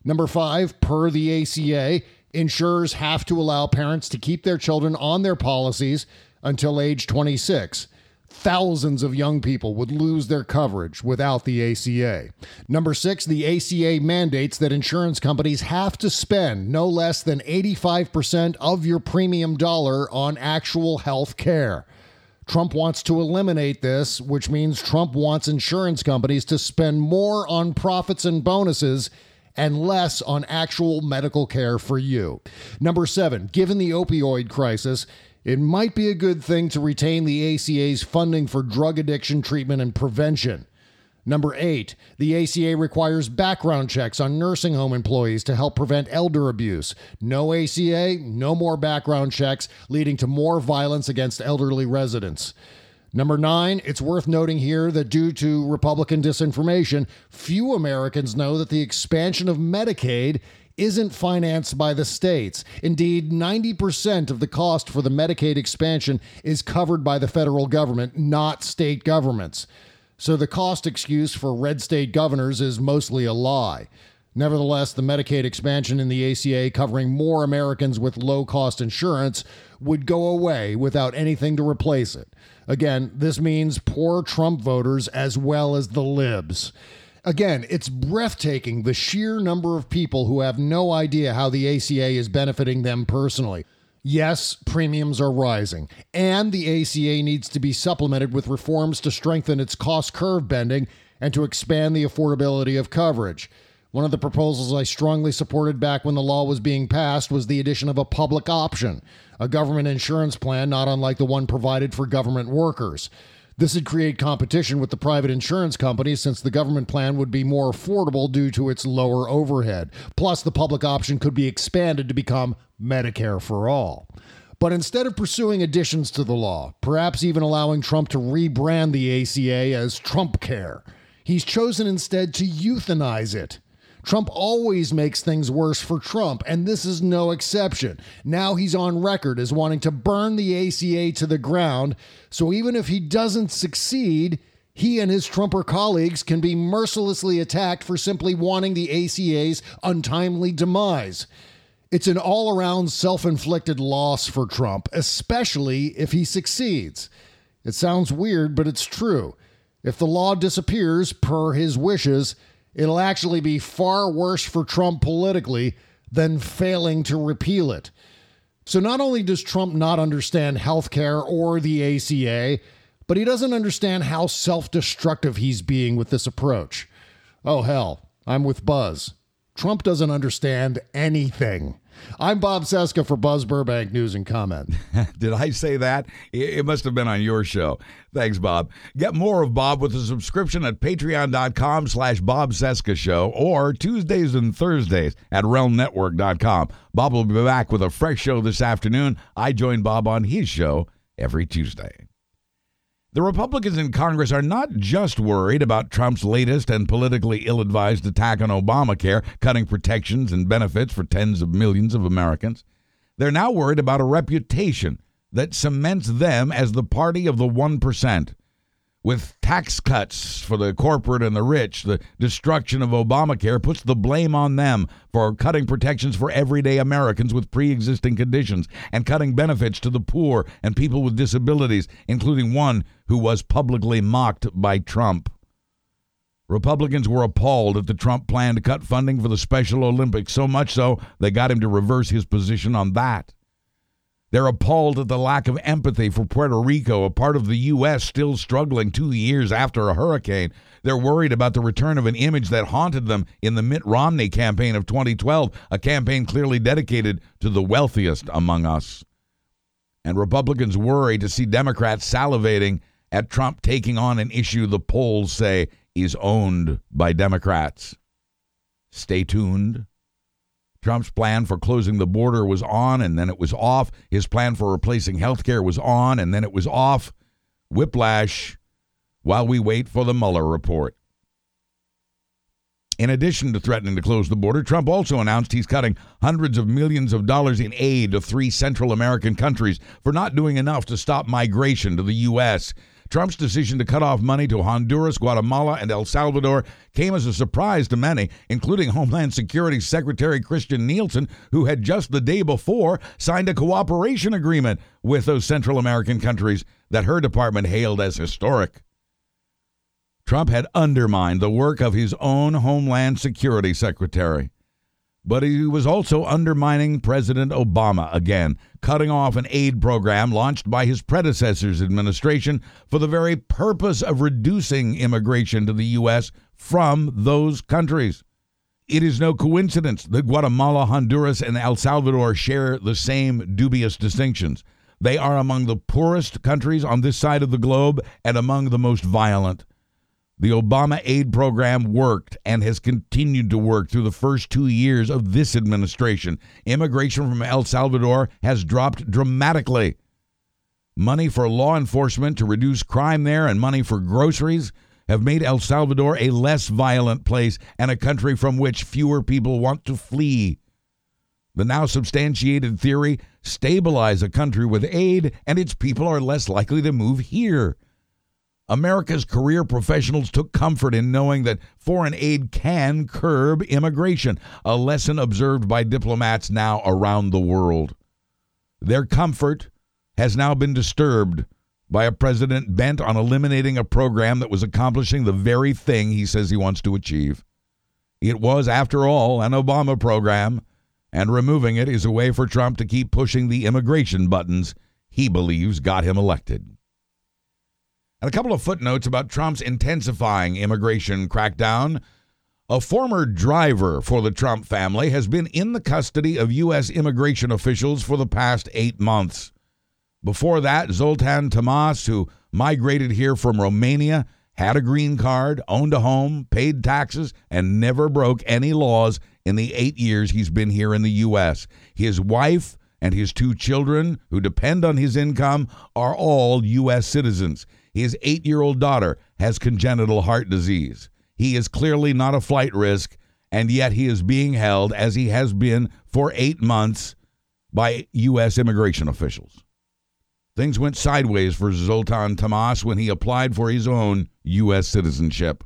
S3: Number five, per the ACA, insurers have to allow parents to keep their children on their policies until age 26. Thousands of young people would lose their coverage without the ACA. Number six, the ACA mandates that insurance companies have to spend no less than 85% of your premium dollar on actual health care. Trump wants to eliminate this, which means Trump wants insurance companies to spend more on profits and bonuses and less on actual medical care for you. Number seven, given the opioid crisis, it might be a good thing to retain the ACA's funding for drug addiction treatment and prevention. Number eight, the ACA requires background checks on nursing home employees to help prevent elder abuse. No ACA, no more background checks, leading to more violence against elderly residents. Number nine, it's worth noting here that due to Republican disinformation, few Americans know that the expansion of Medicaid isn't financed by the states. Indeed, 90% of the cost for the Medicaid expansion is covered by the federal government, not state governments. So the cost excuse for red state governors is mostly a lie. Nevertheless, the Medicaid expansion in the ACA covering more Americans with low cost insurance would go away without anything to replace it. Again, this means poor Trump voters as well as the libs. Again, it's breathtaking the sheer number of people who have no idea how the ACA is benefiting them personally. Yes, premiums are rising, and the ACA needs to be supplemented with reforms to strengthen its cost curve bending and to expand the affordability of coverage. One of the proposals I strongly supported back when the law was being passed was the addition of a public option, a government insurance plan not unlike the one provided for government workers. This would create competition with the private insurance companies since the government plan would be more affordable due to its lower overhead. Plus, the public option could be expanded to become Medicare for all. But instead of pursuing additions to the law, perhaps even allowing Trump to rebrand the ACA as Trump Care, he's chosen instead to euthanize it. Trump always makes things worse for Trump, and this is no exception. Now he's on record as wanting to burn the ACA to the ground, so even if he doesn't succeed, he and his Trumper colleagues can be mercilessly attacked for simply wanting the ACA's untimely demise. It's an all around self inflicted loss for Trump, especially if he succeeds. It sounds weird, but it's true. If the law disappears per his wishes, it'll actually be far worse for Trump politically than failing to repeal it. So not only does Trump not understand healthcare or the ACA, but he doesn't understand how self destructive he's being with this approach. Oh, hell, I'm with Buzz. Trump doesn't understand anything. I'm Bob Cesca for Buzz Burbank News and Comment.
S2: Did I say that? It must have been on your show. Thanks, Bob. Get more of Bob with a subscription at patreon.com slash Bob Cesca Show or Tuesdays and Thursdays at realmnetwork.com. Bob will be back with a fresh show this afternoon. I join Bob on his show every Tuesday. The Republicans in Congress are not just worried about Trump's latest and politically ill advised attack on Obamacare, cutting protections and benefits for tens of millions of Americans. They're now worried about a reputation that cements them as the party of the 1% with tax cuts for the corporate and the rich, the destruction of Obamacare puts the blame on them for cutting protections for everyday Americans with pre existing conditions and cutting benefits to the poor and people with disabilities, including one who was publicly mocked by Trump. Republicans were appalled at the Trump plan to cut funding for the Special Olympics, so much so they got him to reverse his position on that. They're appalled at the lack of empathy for Puerto Rico, a part of the U.S. still struggling two years after a hurricane. They're worried about the return of an image that haunted them in the Mitt Romney campaign of 2012, a campaign clearly dedicated to the wealthiest among us. And Republicans worry to see Democrats salivating at Trump taking on an issue the polls say is owned by Democrats. Stay tuned. Trump's plan for closing the border was on and then it was off. His plan for replacing health care was on and then it was off. Whiplash while we wait for the Mueller report. In addition to threatening to close the border, Trump also announced he's cutting hundreds of millions of dollars in aid to three Central American countries for not doing enough to stop migration to the U.S. Trump's decision to cut off money to Honduras, Guatemala, and El Salvador came as a surprise to many, including Homeland Security Secretary Kirstjen Nielsen, who had just the day before signed a cooperation agreement with those Central American countries that her department hailed as historic. Trump had undermined the work of his own Homeland Security Secretary. But he was also undermining President Obama again, cutting off an aid program launched by his predecessor's administration for the very purpose of reducing immigration to the U.S. from those countries. It is no coincidence that Guatemala, Honduras, and El Salvador share the same dubious distinctions. They are among the poorest countries on this side of the globe and among the most violent. The Obama aid program worked and has continued to work through the first two years of this administration. Immigration from El Salvador has dropped dramatically. Money for law enforcement to reduce crime there and money for groceries have made El Salvador a less violent place and a country from which fewer people want to flee. The now substantiated theory stabilize a country with aid and its people are less likely to move here. America's career professionals took comfort in knowing that foreign aid can curb immigration, a lesson observed by diplomats now around the world. Their comfort has now been disturbed by a president bent on eliminating a program that was accomplishing the very thing he says he wants to achieve. It was, after all, an Obama program, and removing it is a way for Trump to keep pushing the immigration buttons he believes got him elected. And a couple of footnotes about Trump's intensifying immigration crackdown. A former driver for the Trump family has been in the custody of U.S. immigration officials for the past eight months. Before that, Zoltan Tomas, who migrated here from Romania, had a green card, owned a home, paid taxes, and never broke any laws in the eight years he's been here in the U.S. His wife and his two children, who depend on his income, are all U.S. citizens. His eight year old daughter has congenital heart disease. He is clearly not a flight risk, and yet he is being held, as he has been for eight months, by U.S. immigration officials. Things went sideways for Zoltan Tomas when he applied for his own U.S. citizenship.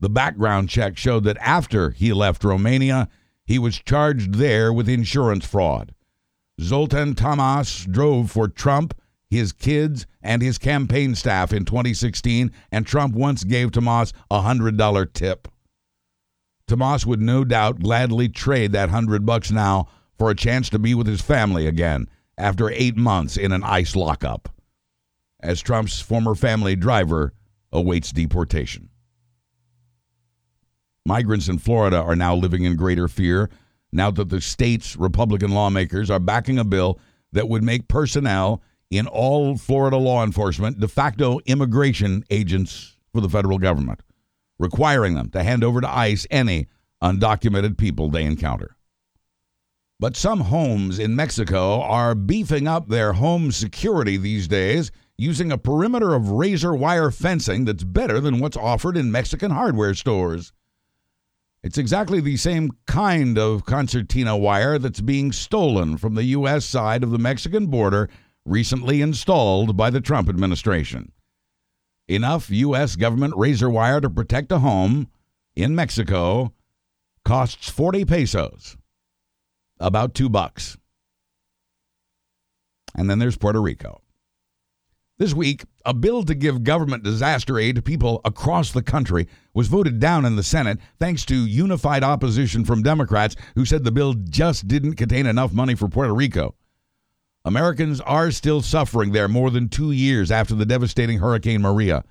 S2: The background check showed that after he left Romania, he was charged there with insurance fraud. Zoltan Tomas drove for Trump his kids, and his campaign staff in 2016, and Trump once gave Tomas a $100 tip. Tomas would no doubt gladly trade that 100 bucks now for a chance to be with his family again after 8 months in an ICE lockup. As Trump's former family driver awaits deportation. Migrants in Florida are now living in greater fear now that the state's Republican lawmakers are backing a bill that would make personnel in all Florida law enforcement de facto immigration agents for the federal government, requiring them to hand over to ICE any undocumented people they encounter. But some homes in Mexico are beefing up their home security these days using a perimeter of razor wire fencing that's better than what's offered in Mexican hardware stores. It's exactly the same kind of concertina wire that's being stolen from the U.S. side of the Mexican border recently installed by the Trump administration. Enough U.S. government razor wire to protect a home in Mexico costs 40 pesos, about two bucks. And then there's Puerto Rico. This week, a bill to give government disaster aid to people across the country was voted down in the Senate thanks to unified opposition from Democrats who said the bill just didn't contain enough money for Puerto Rico. Americans are still suffering there more than two years after the devastating Hurricane Maria.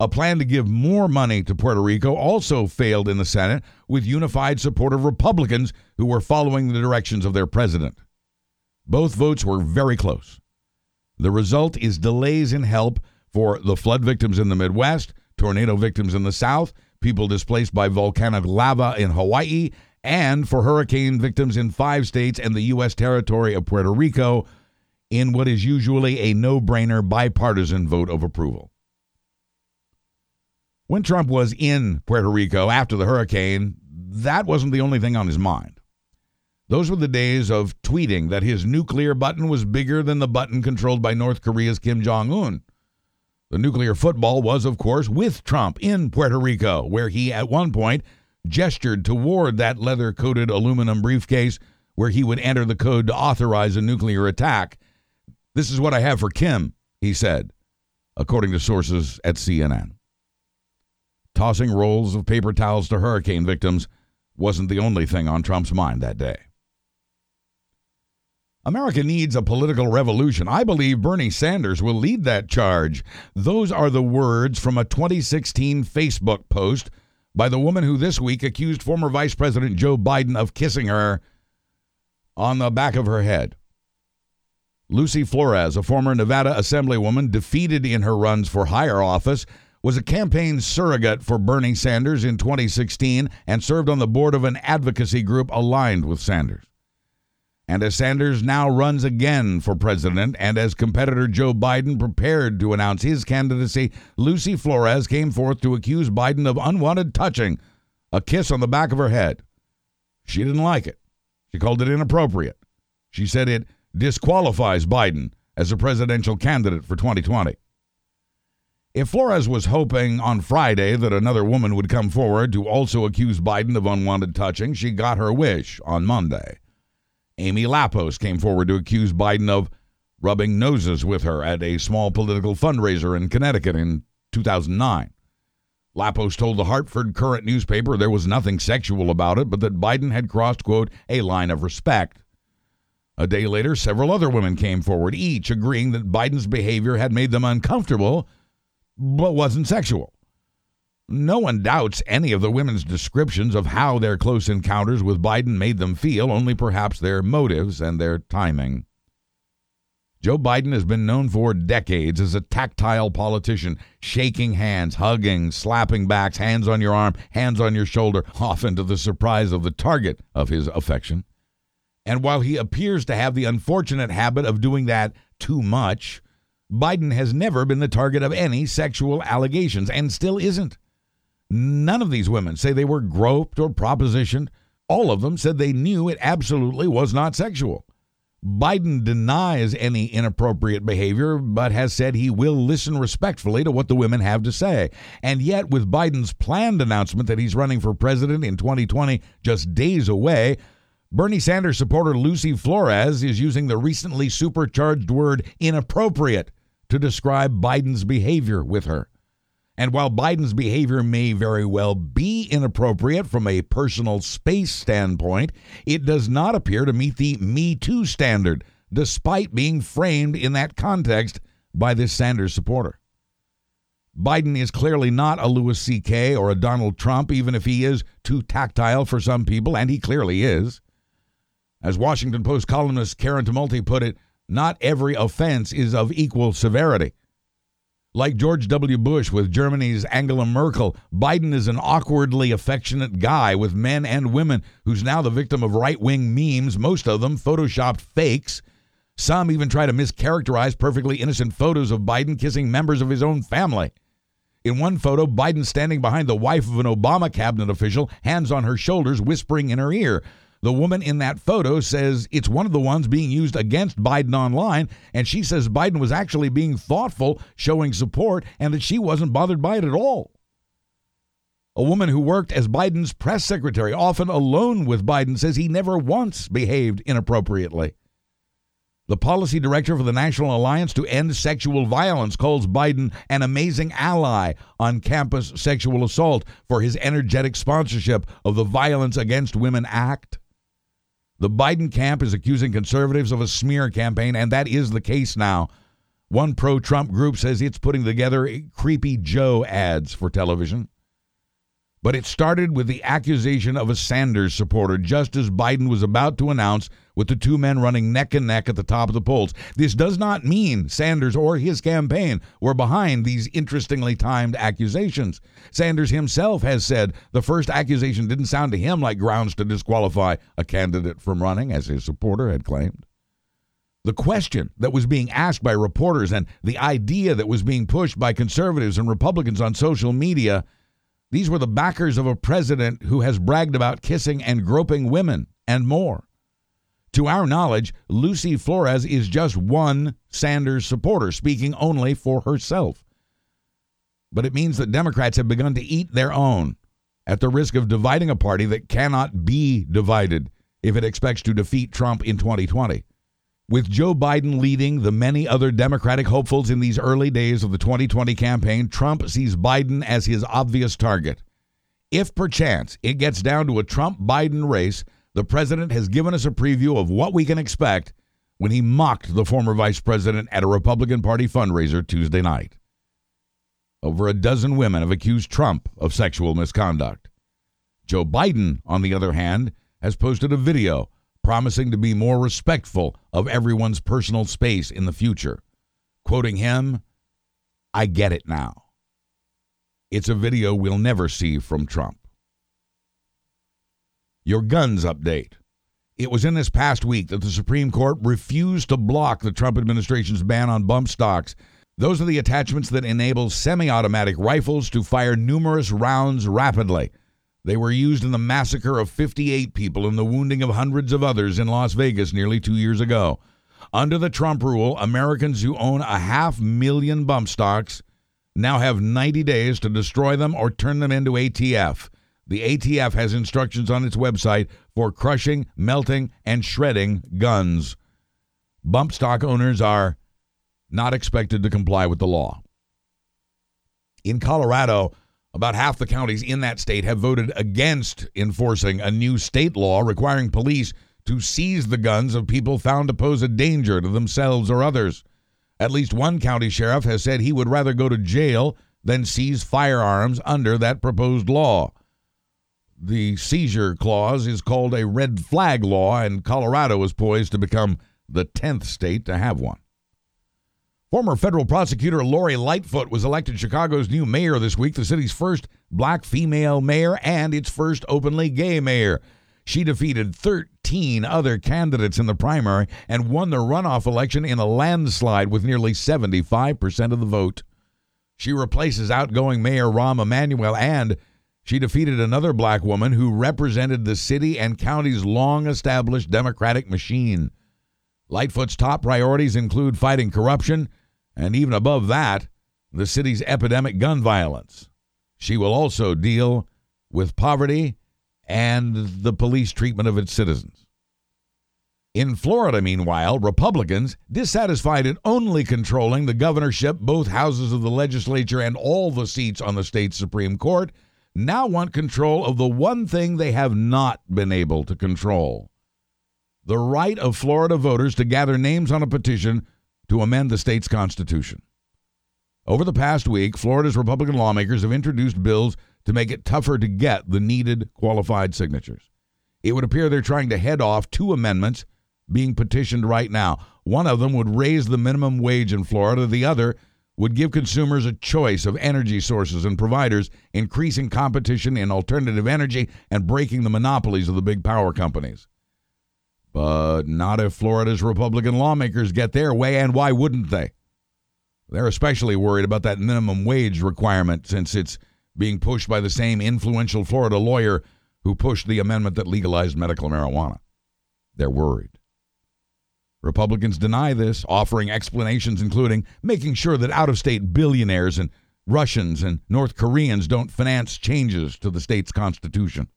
S2: A plan to give more money to Puerto Rico also failed in the Senate with unified support of Republicans who were following the directions of their president. Both votes were very close. The result is delays in help for the flood victims in the Midwest, tornado victims in the South, people displaced by volcanic lava in Hawaii, and for hurricane victims in five states and the U.S. territory of Puerto Rico, in what is usually a no brainer bipartisan vote of approval. When Trump was in Puerto Rico after the hurricane, that wasn't the only thing on his mind. Those were the days of tweeting that his nuclear button was bigger than the button controlled by North Korea's Kim Jong un. The nuclear football was, of course, with Trump in Puerto Rico, where he at one point gestured toward that leather coated aluminum briefcase where he would enter the code to authorize a nuclear attack this is what I have for Kim, he said, according to sources at CNN. Tossing rolls of paper towels to hurricane victims, wasn't the only thing on Trump's mind that day. America needs a political revolution. I believe Bernie Sanders will lead that charge. Those are the words from a 2016 Facebook post by the woman who this week accused former Vice President Joe Biden of kissing her on the back of her head. Lucy Flores, a former Nevada Assemblywoman defeated in her runs for higher office, was a campaign surrogate for Bernie Sanders in 2016 and served on the board of an advocacy group aligned with Sanders. And as Sanders now runs again for president, and as competitor Joe Biden prepared to announce his candidacy, Lucy Flores came forth to accuse Biden of unwanted touching, a kiss on the back of her head. She didn't like it. She called it inappropriate. She said it disqualifies Biden as a presidential candidate for 2020. If Flores was hoping on Friday that another woman would come forward to also accuse Biden of unwanted touching, she got her wish on Monday. Amy Lappos came forward to accuse Biden of rubbing noses with her at a small political fundraiser in Connecticut in 2009. Lappos told the Hartford Courant newspaper there was nothing sexual about it, but that Biden had crossed, quote, a line of respect. A day later, several other women came forward, each agreeing that Biden's behavior had made them uncomfortable, but wasn't sexual. No one doubts any of the women's descriptions of how their close encounters with Biden made them feel, only perhaps their motives and their timing. Joe Biden has been known for decades as a tactile politician, shaking hands, hugging, slapping backs, hands on your arm, hands on your shoulder, often to the surprise of the target of his affection. And while he appears to have the unfortunate habit of doing that too much, Biden has never been the target of any sexual allegations and still isn't. None of these women say they were groped or propositioned. All of them said they knew it absolutely was not sexual. Biden denies any inappropriate behavior, but has said he will listen respectfully to what the women have to say. And yet, with Biden's planned announcement that he's running for president in 2020 just days away, Bernie Sanders supporter Lucy Flores is using the recently supercharged word inappropriate to describe Biden's behavior with her. And while Biden's behavior may very well be inappropriate from a personal space standpoint, it does not appear to meet the Me Too standard, despite being framed in that context by this Sanders supporter. Biden is clearly not a Louis C.K. or a Donald Trump, even if he is too tactile for some people, and he clearly is. As Washington Post columnist Karen Tumulty put it, not every offense is of equal severity. Like George W. Bush with Germany's Angela Merkel, Biden is an awkwardly affectionate guy with men and women who's now the victim of right wing memes, most of them photoshopped fakes. Some even try to mischaracterize perfectly innocent photos of Biden kissing members of his own family. In one photo, Biden standing behind the wife of an Obama cabinet official, hands on her shoulders, whispering in her ear. The woman in that photo says it's one of the ones being used against Biden online, and she says Biden was actually being thoughtful, showing support, and that she wasn't bothered by it at all. A woman who worked as Biden's press secretary, often alone with Biden, says he never once behaved inappropriately. The policy director for the National Alliance to End Sexual Violence calls Biden an amazing ally on campus sexual assault for his energetic sponsorship of the Violence Against Women Act. The Biden camp is accusing conservatives of a smear campaign, and that is the case now. One pro Trump group says it's putting together creepy Joe ads for television. But it started with the accusation of a Sanders supporter just as Biden was about to announce with the two men running neck and neck at the top of the polls. This does not mean Sanders or his campaign were behind these interestingly timed accusations. Sanders himself has said the first accusation didn't sound to him like grounds to disqualify a candidate from running, as his supporter had claimed. The question that was being asked by reporters and the idea that was being pushed by conservatives and Republicans on social media these were the backers of a president who has bragged about kissing and groping women and more. To our knowledge, Lucy Flores is just one Sanders supporter, speaking only for herself. But it means that Democrats have begun to eat their own at the risk of dividing a party that cannot be divided if it expects to defeat Trump in 2020. With Joe Biden leading the many other Democratic hopefuls in these early days of the 2020 campaign, Trump sees Biden as his obvious target. If perchance it gets down to a Trump Biden race, the president has given us a preview of what we can expect when he mocked the former vice president at a Republican Party fundraiser Tuesday night. Over a dozen women have accused Trump of sexual misconduct. Joe Biden, on the other hand, has posted a video promising to be more respectful of everyone's personal space in the future. Quoting him, I get it now. It's a video we'll never see from Trump. Your guns update. It was in this past week that the Supreme Court refused to block the Trump administration's ban on bump stocks. Those are the attachments that enable semi automatic rifles to fire numerous rounds rapidly. They were used in the massacre of 58 people and the wounding of hundreds of others in Las Vegas nearly two years ago. Under the Trump rule, Americans who own a half million bump stocks now have 90 days to destroy them or turn them into ATF. The ATF has instructions on its website for crushing, melting, and shredding guns. Bump stock owners are not expected to comply with the law. In Colorado, about half the counties in that state have voted against enforcing a new state law requiring police to seize the guns of people found to pose a danger to themselves or others. At least one county sheriff has said he would rather go to jail than seize firearms under that proposed law. The seizure clause is called a red flag law, and Colorado is poised to become the 10th state to have one. Former federal prosecutor Lori Lightfoot was elected Chicago's new mayor this week, the city's first black female mayor and its first openly gay mayor. She defeated 13 other candidates in the primary and won the runoff election in a landslide with nearly 75% of the vote. She replaces outgoing Mayor Rahm Emanuel and she defeated another black woman who represented the city and county's long established Democratic machine. Lightfoot's top priorities include fighting corruption, and even above that, the city's epidemic gun violence. She will also deal with poverty and the police treatment of its citizens. In Florida, meanwhile, Republicans, dissatisfied in only controlling the governorship, both houses of the legislature, and all the seats on the state's Supreme Court, now want control of the one thing they have not been able to control the right of Florida voters to gather names on a petition to amend the state's constitution. Over the past week, Florida's Republican lawmakers have introduced bills to make it tougher to get the needed qualified signatures. It would appear they're trying to head off two amendments being petitioned right now. One of them would raise the minimum wage in Florida, the other would give consumers a choice of energy sources and providers, increasing competition in alternative energy and breaking the monopolies of the big power companies. But not if Florida's Republican lawmakers get their way, and why wouldn't they? They're especially worried about that minimum wage requirement since it's being pushed by the same influential Florida lawyer who pushed the amendment that legalized medical marijuana. They're worried. Republicans deny this, offering explanations including making sure that out of state billionaires and Russians and North Koreans don't finance changes to the state's constitution.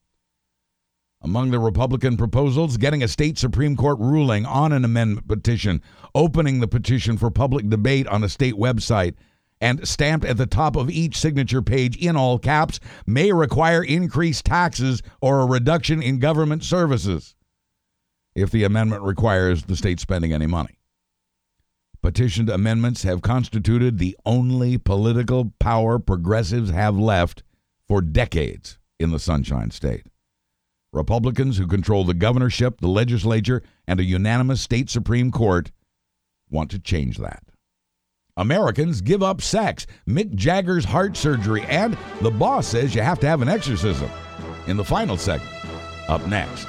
S2: Among the Republican proposals, getting a state Supreme Court ruling on an amendment petition, opening the petition for public debate on a state website, and stamped at the top of each signature page in all caps may require increased taxes or a reduction in government services if the amendment requires the state spending any money. Petitioned amendments have constituted the only political power progressives have left for decades in the Sunshine State. Republicans who control the governorship, the legislature, and a unanimous state Supreme Court want to change that. Americans give up sex, Mick Jagger's heart surgery, and the boss says you have to have an exorcism. In the final segment, up next.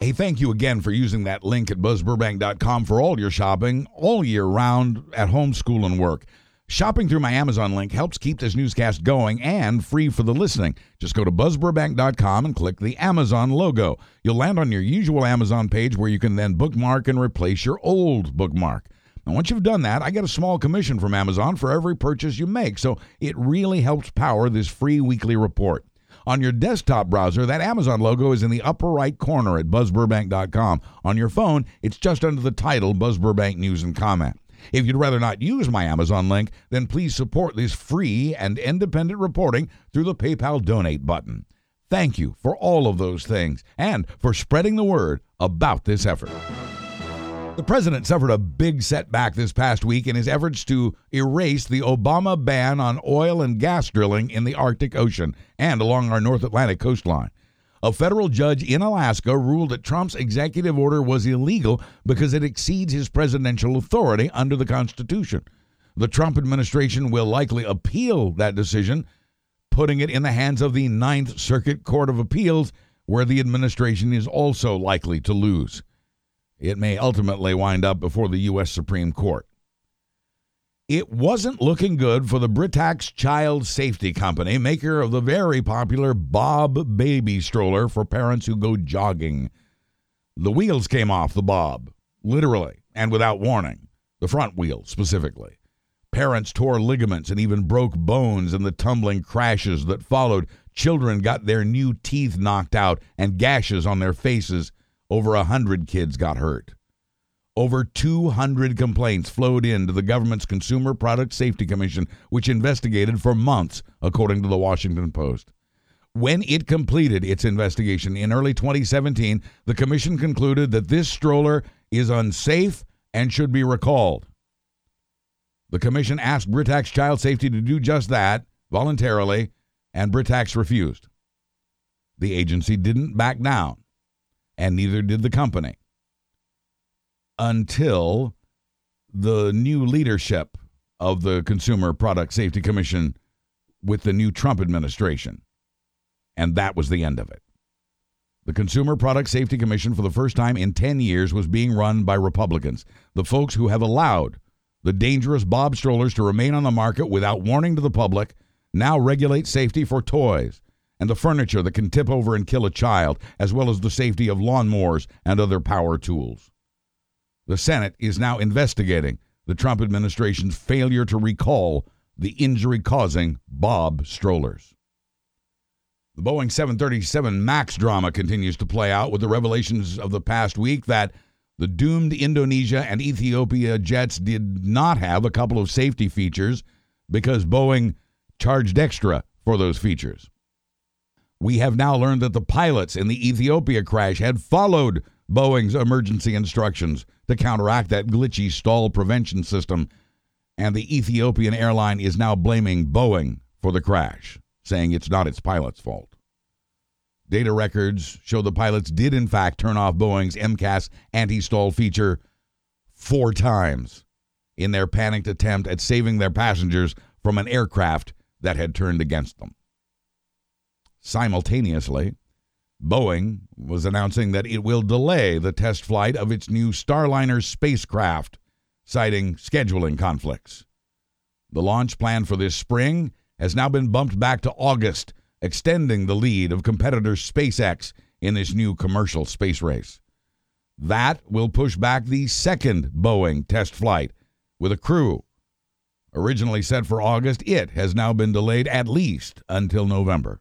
S2: Hey, thank you again for using that link at buzzburbank.com for all your shopping all year round at home, school, and work. Shopping through my Amazon link helps keep this newscast going and free for the listening. Just go to buzzburbank.com and click the Amazon logo. You'll land on your usual Amazon page where you can then bookmark and replace your old bookmark. Now, once you've done that, I get a small commission from Amazon for every purchase you make, so it really helps power this free weekly report. On your desktop browser, that Amazon logo is in the upper right corner at buzzburbank.com. On your phone, it's just under the title Buzz Burbank News and Comment. If you'd rather not use my Amazon link, then please support this free and independent reporting through the PayPal donate button. Thank you for all of those things and for spreading the word about this effort. The president suffered a big setback this past week in his efforts to erase the Obama ban on oil and gas drilling in the Arctic Ocean and along our North Atlantic coastline. A federal judge in Alaska ruled that Trump's executive order was illegal because it exceeds his presidential authority under the Constitution. The Trump administration will likely appeal that decision, putting it in the hands of the Ninth Circuit Court of Appeals, where the administration is also likely to lose it may ultimately wind up before the U.S. Supreme Court. It wasn't looking good for the Britax Child Safety Company, maker of the very popular Bob baby stroller for parents who go jogging. The wheels came off the Bob, literally, and without warning, the front wheel specifically. Parents tore ligaments and even broke bones in the tumbling crashes that followed. Children got their new teeth knocked out and gashes on their faces over a hundred kids got hurt. Over 200 complaints flowed in to the government's Consumer Product Safety Commission, which investigated for months, according to the Washington Post. When it completed its investigation in early 2017, the commission concluded that this stroller is unsafe and should be recalled. The commission asked Britax Child Safety to do just that voluntarily, and Britax refused. The agency didn't back down and neither did the company until the new leadership of the Consumer Product Safety Commission with the new Trump administration. And that was the end of it. The Consumer Product Safety Commission, for the first time in 10 years, was being run by Republicans, the folks who have allowed the dangerous Bob strollers to remain on the market without warning to the public, now regulate safety for toys, and the furniture that can tip over and kill a child, as well as the safety of lawnmowers and other power tools. The Senate is now investigating the Trump administration's failure to recall the injury causing Bob strollers. The Boeing 737 MAX drama continues to play out with the revelations of the past week that the doomed Indonesia and Ethiopia jets did not have a couple of safety features because Boeing charged extra for those features. We have now learned that the pilots in the Ethiopia crash had followed Boeing's emergency instructions to counteract that glitchy stall prevention system, and the Ethiopian airline is now blaming Boeing for the crash, saying it's not its pilot's fault. Data records show the pilots did, in fact, turn off Boeing's MCAS anti stall feature four times in their panicked attempt at saving their passengers from an aircraft that had turned against them. Simultaneously, Boeing was announcing that it will delay the test flight of its new Starliner spacecraft, citing scheduling conflicts. The launch plan for this spring has now been bumped back to August, extending the lead of competitor SpaceX in this new commercial space race. That will push back the second Boeing test flight with a crew. Originally set for August, it has now been delayed at least until November.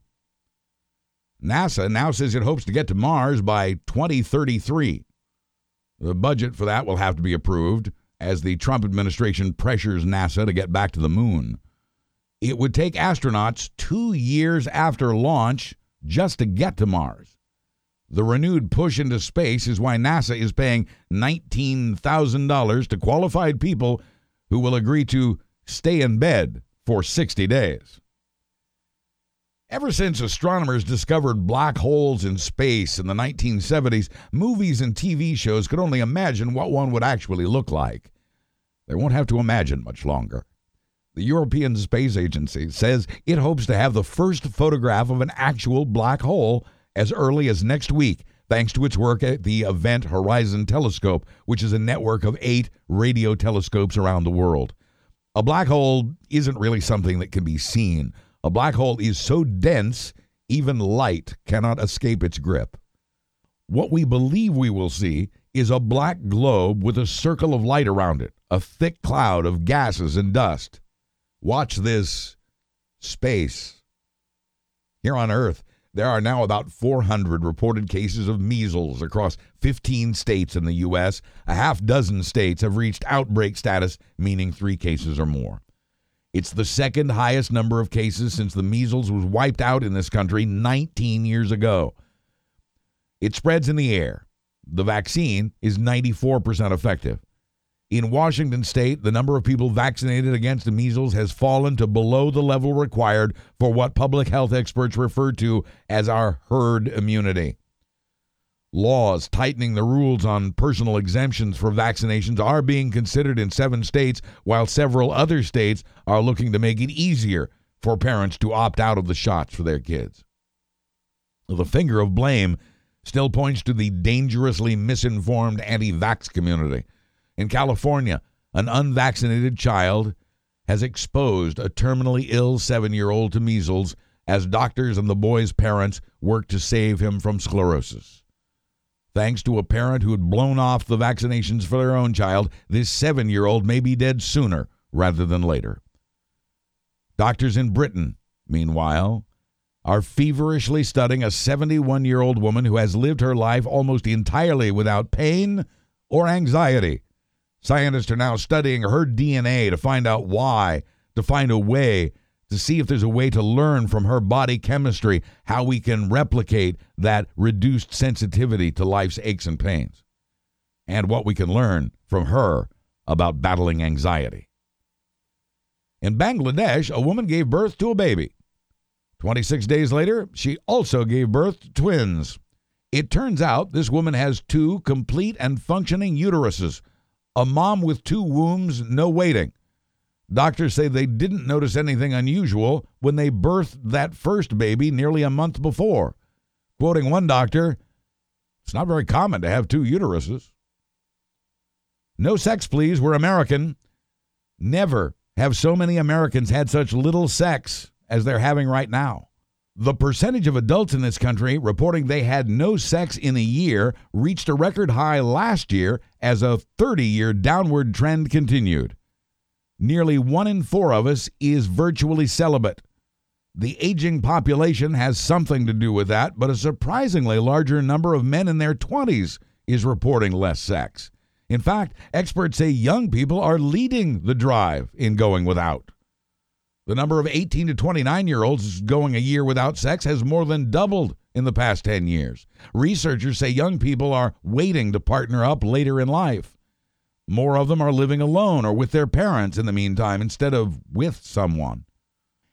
S2: NASA now says it hopes to get to Mars by 2033. The budget for that will have to be approved as the Trump administration pressures NASA to get back to the moon. It would take astronauts two years after launch just to get to Mars. The renewed push into space is why NASA is paying $19,000 to qualified people who will agree to stay in bed for 60 days. Ever since astronomers discovered black holes in space in the 1970s, movies and TV shows could only imagine what one would actually look like. They won't have to imagine much longer. The European Space Agency says it hopes to have the first photograph of an actual black hole as early as next week, thanks to its work at the Event Horizon Telescope, which is a network of eight radio telescopes around the world. A black hole isn't really something that can be seen. A black hole is so dense, even light cannot escape its grip. What we believe we will see is a black globe with a circle of light around it, a thick cloud of gases and dust. Watch this space. Here on Earth, There are now about 400 reported cases of measles across 15 states in the U.S. A half dozen states have reached outbreak status, meaning three cases or more. It's the second highest number of cases since the measles was wiped out in this country 19 years ago. It spreads in the air. The vaccine is 94% effective. In Washington state, the number of people vaccinated against the measles has fallen to below the level required for what public health experts refer to as our herd immunity. Laws tightening the rules on personal exemptions for vaccinations are being considered in seven states, while several other states are looking to make it easier for parents to opt out of the shots for their kids. The finger of blame still points to the dangerously misinformed anti vax community. In California, an unvaccinated child has exposed a terminally ill seven year old to measles as doctors and the boy's parents work to save him from sclerosis. Thanks to a parent who had blown off the vaccinations for their own child, this seven year old may be dead sooner rather than later. Doctors in Britain, meanwhile, are feverishly studying a 71 year old woman who has lived her life almost entirely without pain or anxiety. Scientists are now studying her DNA to find out why, to find a way, to see if there's a way to learn from her body chemistry how we can replicate that reduced sensitivity to life's aches and pains, and what we can learn from her about battling anxiety. In Bangladesh, a woman gave birth to a baby. 26 days later, she also gave birth to twins. It turns out this woman has two complete and functioning uteruses a mom with two wombs, no waiting. Doctors say they didn't notice anything unusual when they birthed that first baby nearly a month before. Quoting one doctor, it's not very common to have two uteruses. No sex, please. We're American. Never have so many Americans had such little sex as they're having right now. The percentage of adults in this country reporting they had no sex in a year reached a record high last year as a 30 year downward trend continued. Nearly one in four of us is virtually celibate. The aging population has something to do with that, but a surprisingly larger number of men in their 20s is reporting less sex. In fact, experts say young people are leading the drive in going without. The number of 18 to 29 year olds going a year without sex has more than doubled in the past 10 years. Researchers say young people are waiting to partner up later in life. More of them are living alone or with their parents in the meantime instead of with someone.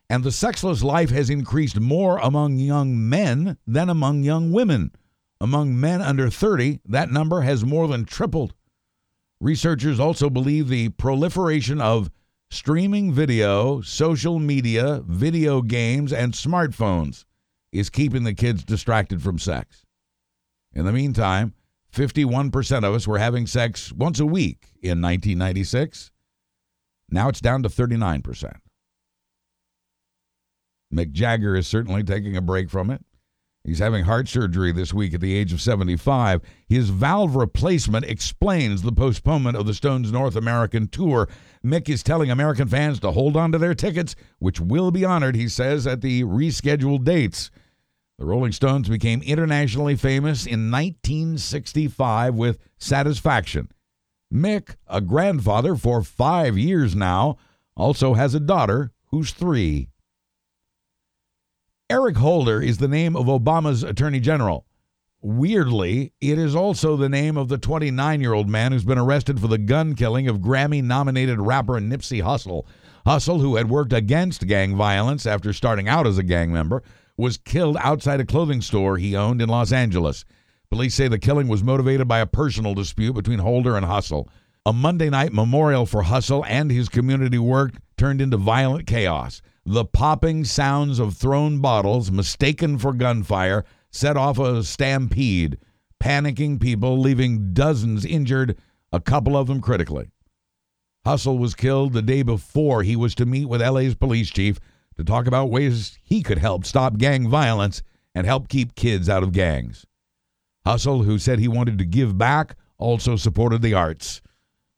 S2: And the sexless life has increased more among young men than among young women. Among men under 30, that number has more than tripled. Researchers also believe the proliferation of streaming video, social media, video games, and smartphones is keeping the kids distracted from sex. In the meantime, 51% of us were having sex once a week in 1996. Now it's down to 39%. Mick Jagger is certainly taking a break from it. He's having heart surgery this week at the age of 75. His valve replacement explains the postponement of the Stones' North American tour. Mick is telling American fans to hold on to their tickets, which will be honored, he says, at the rescheduled dates. The Rolling Stones became internationally famous in 1965 with Satisfaction. Mick, a grandfather for five years now, also has a daughter who's three. Eric Holder is the name of Obama's Attorney General. Weirdly, it is also the name of the 29 year old man who's been arrested for the gun killing of Grammy nominated rapper Nipsey Hussle. Hussle, who had worked against gang violence after starting out as a gang member, was killed outside a clothing store he owned in Los Angeles. Police say the killing was motivated by a personal dispute between Holder and Hussle. A Monday night memorial for Hussle and his community work turned into violent chaos. The popping sounds of thrown bottles, mistaken for gunfire, set off a stampede, panicking people, leaving dozens injured, a couple of them critically. Hussle was killed the day before he was to meet with LA's police chief to talk about ways he could help stop gang violence and help keep kids out of gangs. Hussle, who said he wanted to give back, also supported the arts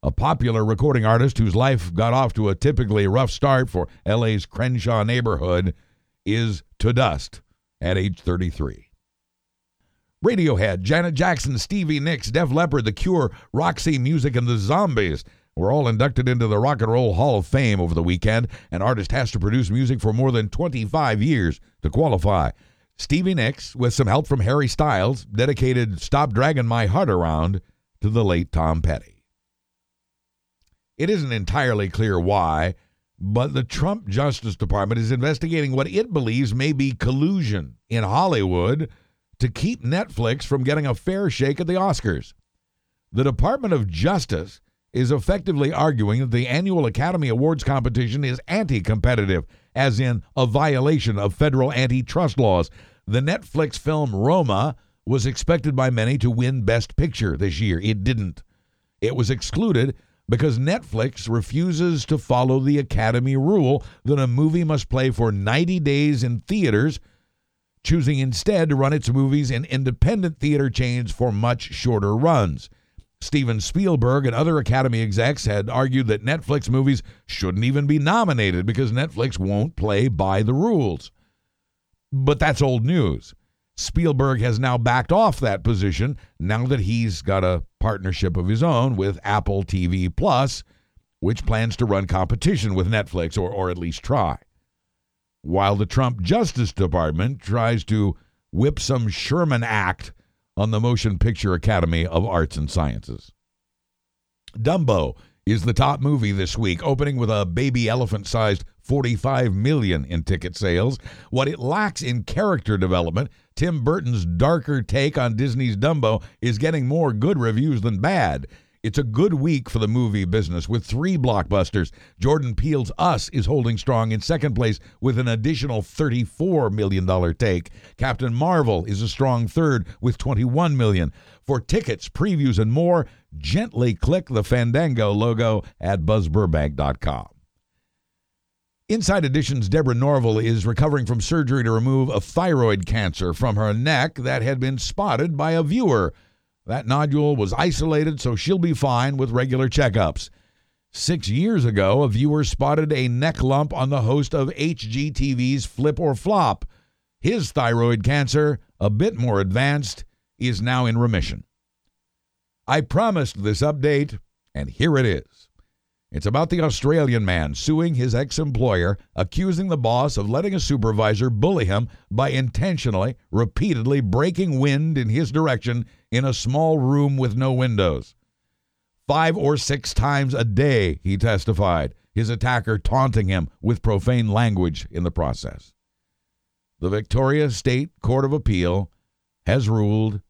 S2: a popular recording artist whose life got off to a typically rough start for LA's Crenshaw neighborhood, is to dust at age 33. Radiohead, Janet Jackson, Stevie Nicks, Def Leppard, The Cure, Roxy Music, and The Zombies were all inducted into the Rock and Roll Hall of Fame over the weekend. An artist has to produce music for more than 25 years to qualify. Stevie Nicks, with some help from Harry Styles, dedicated Stop Dragging My Heart Around to the late Tom Petty. It isn't entirely clear why, but the Trump Justice Department is investigating what it believes may be collusion in Hollywood to keep Netflix from getting a fair shake at the Oscars. The Department of Justice is effectively arguing that the annual Academy Awards competition is anti competitive, as in a violation of federal antitrust laws. The Netflix film Roma was expected by many to win Best Picture this year. It didn't. It was excluded because Netflix refuses to follow the Academy rule that a movie must play for 90 days in theaters choosing instead to run its movies in independent theater chains for much shorter runs. Steven Spielberg and other Academy execs had argued that Netflix movies shouldn't even be nominated because Netflix won't play by the rules. But that's old news. Spielberg has now backed off that position now that he's got a partnership of his own with Apple TV Plus, which plans to run competition with Netflix or, or at least try while the Trump Justice Department tries to whip some Sherman Act on the Motion Picture Academy of Arts and Sciences. Dumbo is the top movie this week, opening with a baby elephant sized 45 million in ticket sales. What it lacks in character development, Tim Burton's darker take on Disney's Dumbo is getting more good reviews than bad. It's a good week for the movie business with three blockbusters. Jordan Peele's Us is holding strong in second place with an additional $34 million take. Captain Marvel is a strong third with 21 million. For tickets, previews, and more, gently click the Fandango logo at buzzburbank.com. Inside Edition's Deborah Norville is recovering from surgery to remove a thyroid cancer from her neck that had been spotted by a viewer. That nodule was isolated, so she'll be fine with regular checkups. Six years ago, a viewer spotted a neck lump on the host of HGTV's Flip or Flop. His thyroid cancer, a bit more advanced, is now in remission. I promised this update, and here it is. It's about the Australian man suing his ex employer, accusing the boss of letting a supervisor bully him by intentionally, repeatedly breaking wind in his direction in a small room with no windows. Five or six times a day, he testified, his attacker taunting him with profane language in the process. The Victoria State Court of Appeal has ruled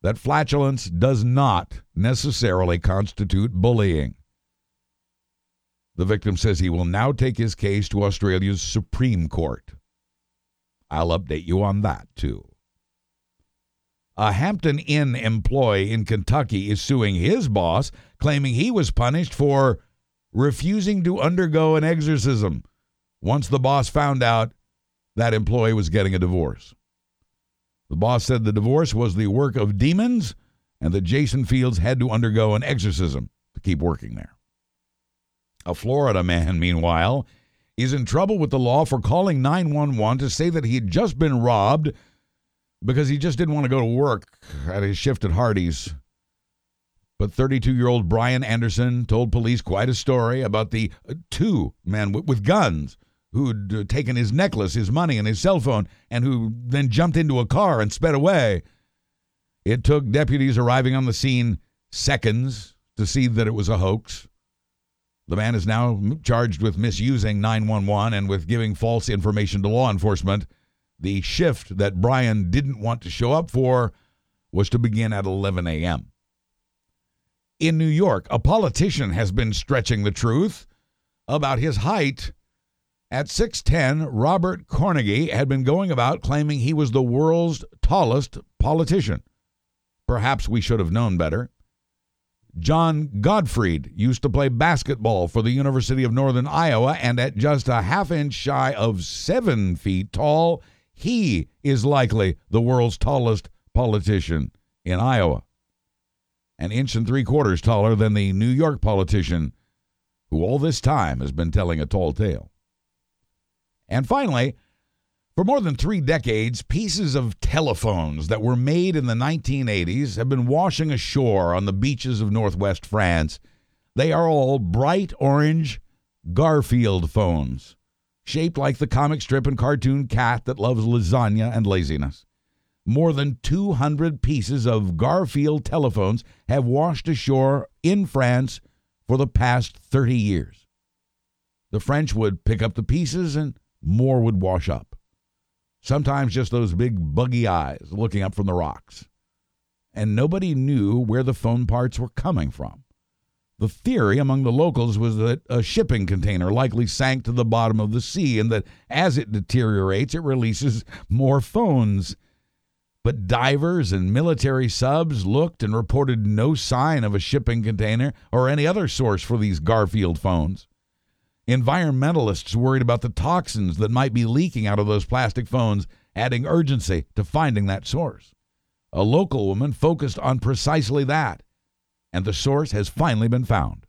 S2: that flatulence does not necessarily constitute bullying. The victim says he will now take his case to Australia's Supreme Court. I'll update you on that too. A Hampton Inn employee in Kentucky is suing his boss, claiming he was punished for refusing to undergo an exorcism once the boss found out that employee was getting a divorce. The boss said the divorce was the work of demons and that Jason Fields had to undergo an exorcism to keep working there. A Florida man, meanwhile, is in trouble with the law for calling 911 to say that he had just been robbed because he just didn't want to go to work at his shift at Hardee's. But 32 year old Brian Anderson told police quite a story about the uh, two men with guns who'd uh, taken his necklace, his money, and his cell phone, and who then jumped into a car and sped away. It took deputies arriving on the scene seconds to see that it was a hoax. The man is now charged with misusing 911 and with giving false information to law enforcement. The shift that Brian didn't want to show up for was to begin at 11 a.m. In New York, a politician has been stretching the truth about his height. At 6'10, Robert Cornegy had been going about claiming he was the world's tallest politician. Perhaps we should have known better. John Gottfried used to play basketball for the University of Northern Iowa, and at just a half inch shy of seven feet tall, he is likely the world's tallest politician in Iowa. An inch and three quarters taller than the New York politician who all this time has been telling a tall tale. And finally, For more than three decades, pieces of telephones that were made in the 1980s have been washing ashore on the beaches of northwest France. They are all bright orange Garfield phones, shaped like the comic strip and cartoon cat that loves lasagna and laziness. More than 200 pieces of Garfield telephones have washed ashore in France for the past 30 years. The French would pick up the pieces and more would wash up sometimes just those big buggy eyes looking up from the rocks. And nobody knew where the phone parts were coming from. The theory among the locals was that a shipping container likely sank to the bottom of the sea and that as it deteriorates, it releases more phones. But divers and military subs looked and reported no sign of a shipping container or any other source for these Garfield phones. Environmentalists worried about the toxins that might be leaking out of those plastic phones, adding urgency to finding that source. A local woman focused on precisely that, and the source has finally been found.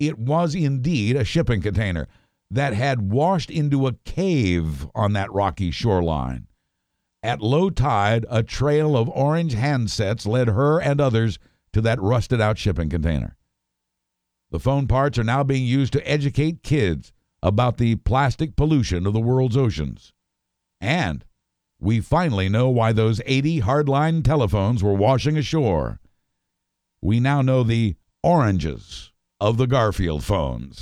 S2: It was indeed a shipping container that had washed into a cave on that rocky shoreline. At low tide, a trail of orange handsets led her and others to that rusted out shipping container. The phone parts are now being used to educate kids about the plastic pollution of the world's oceans. And we finally know why those 80 hardline telephones were washing ashore. We now know the oranges of the Garfield phones.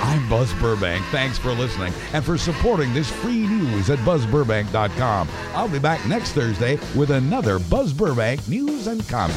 S2: I'm Buzz Burbank. Thanks for listening and for supporting this free news at buzzburbank.com. I'll be back next Thursday with another Buzz Burbank news and comment.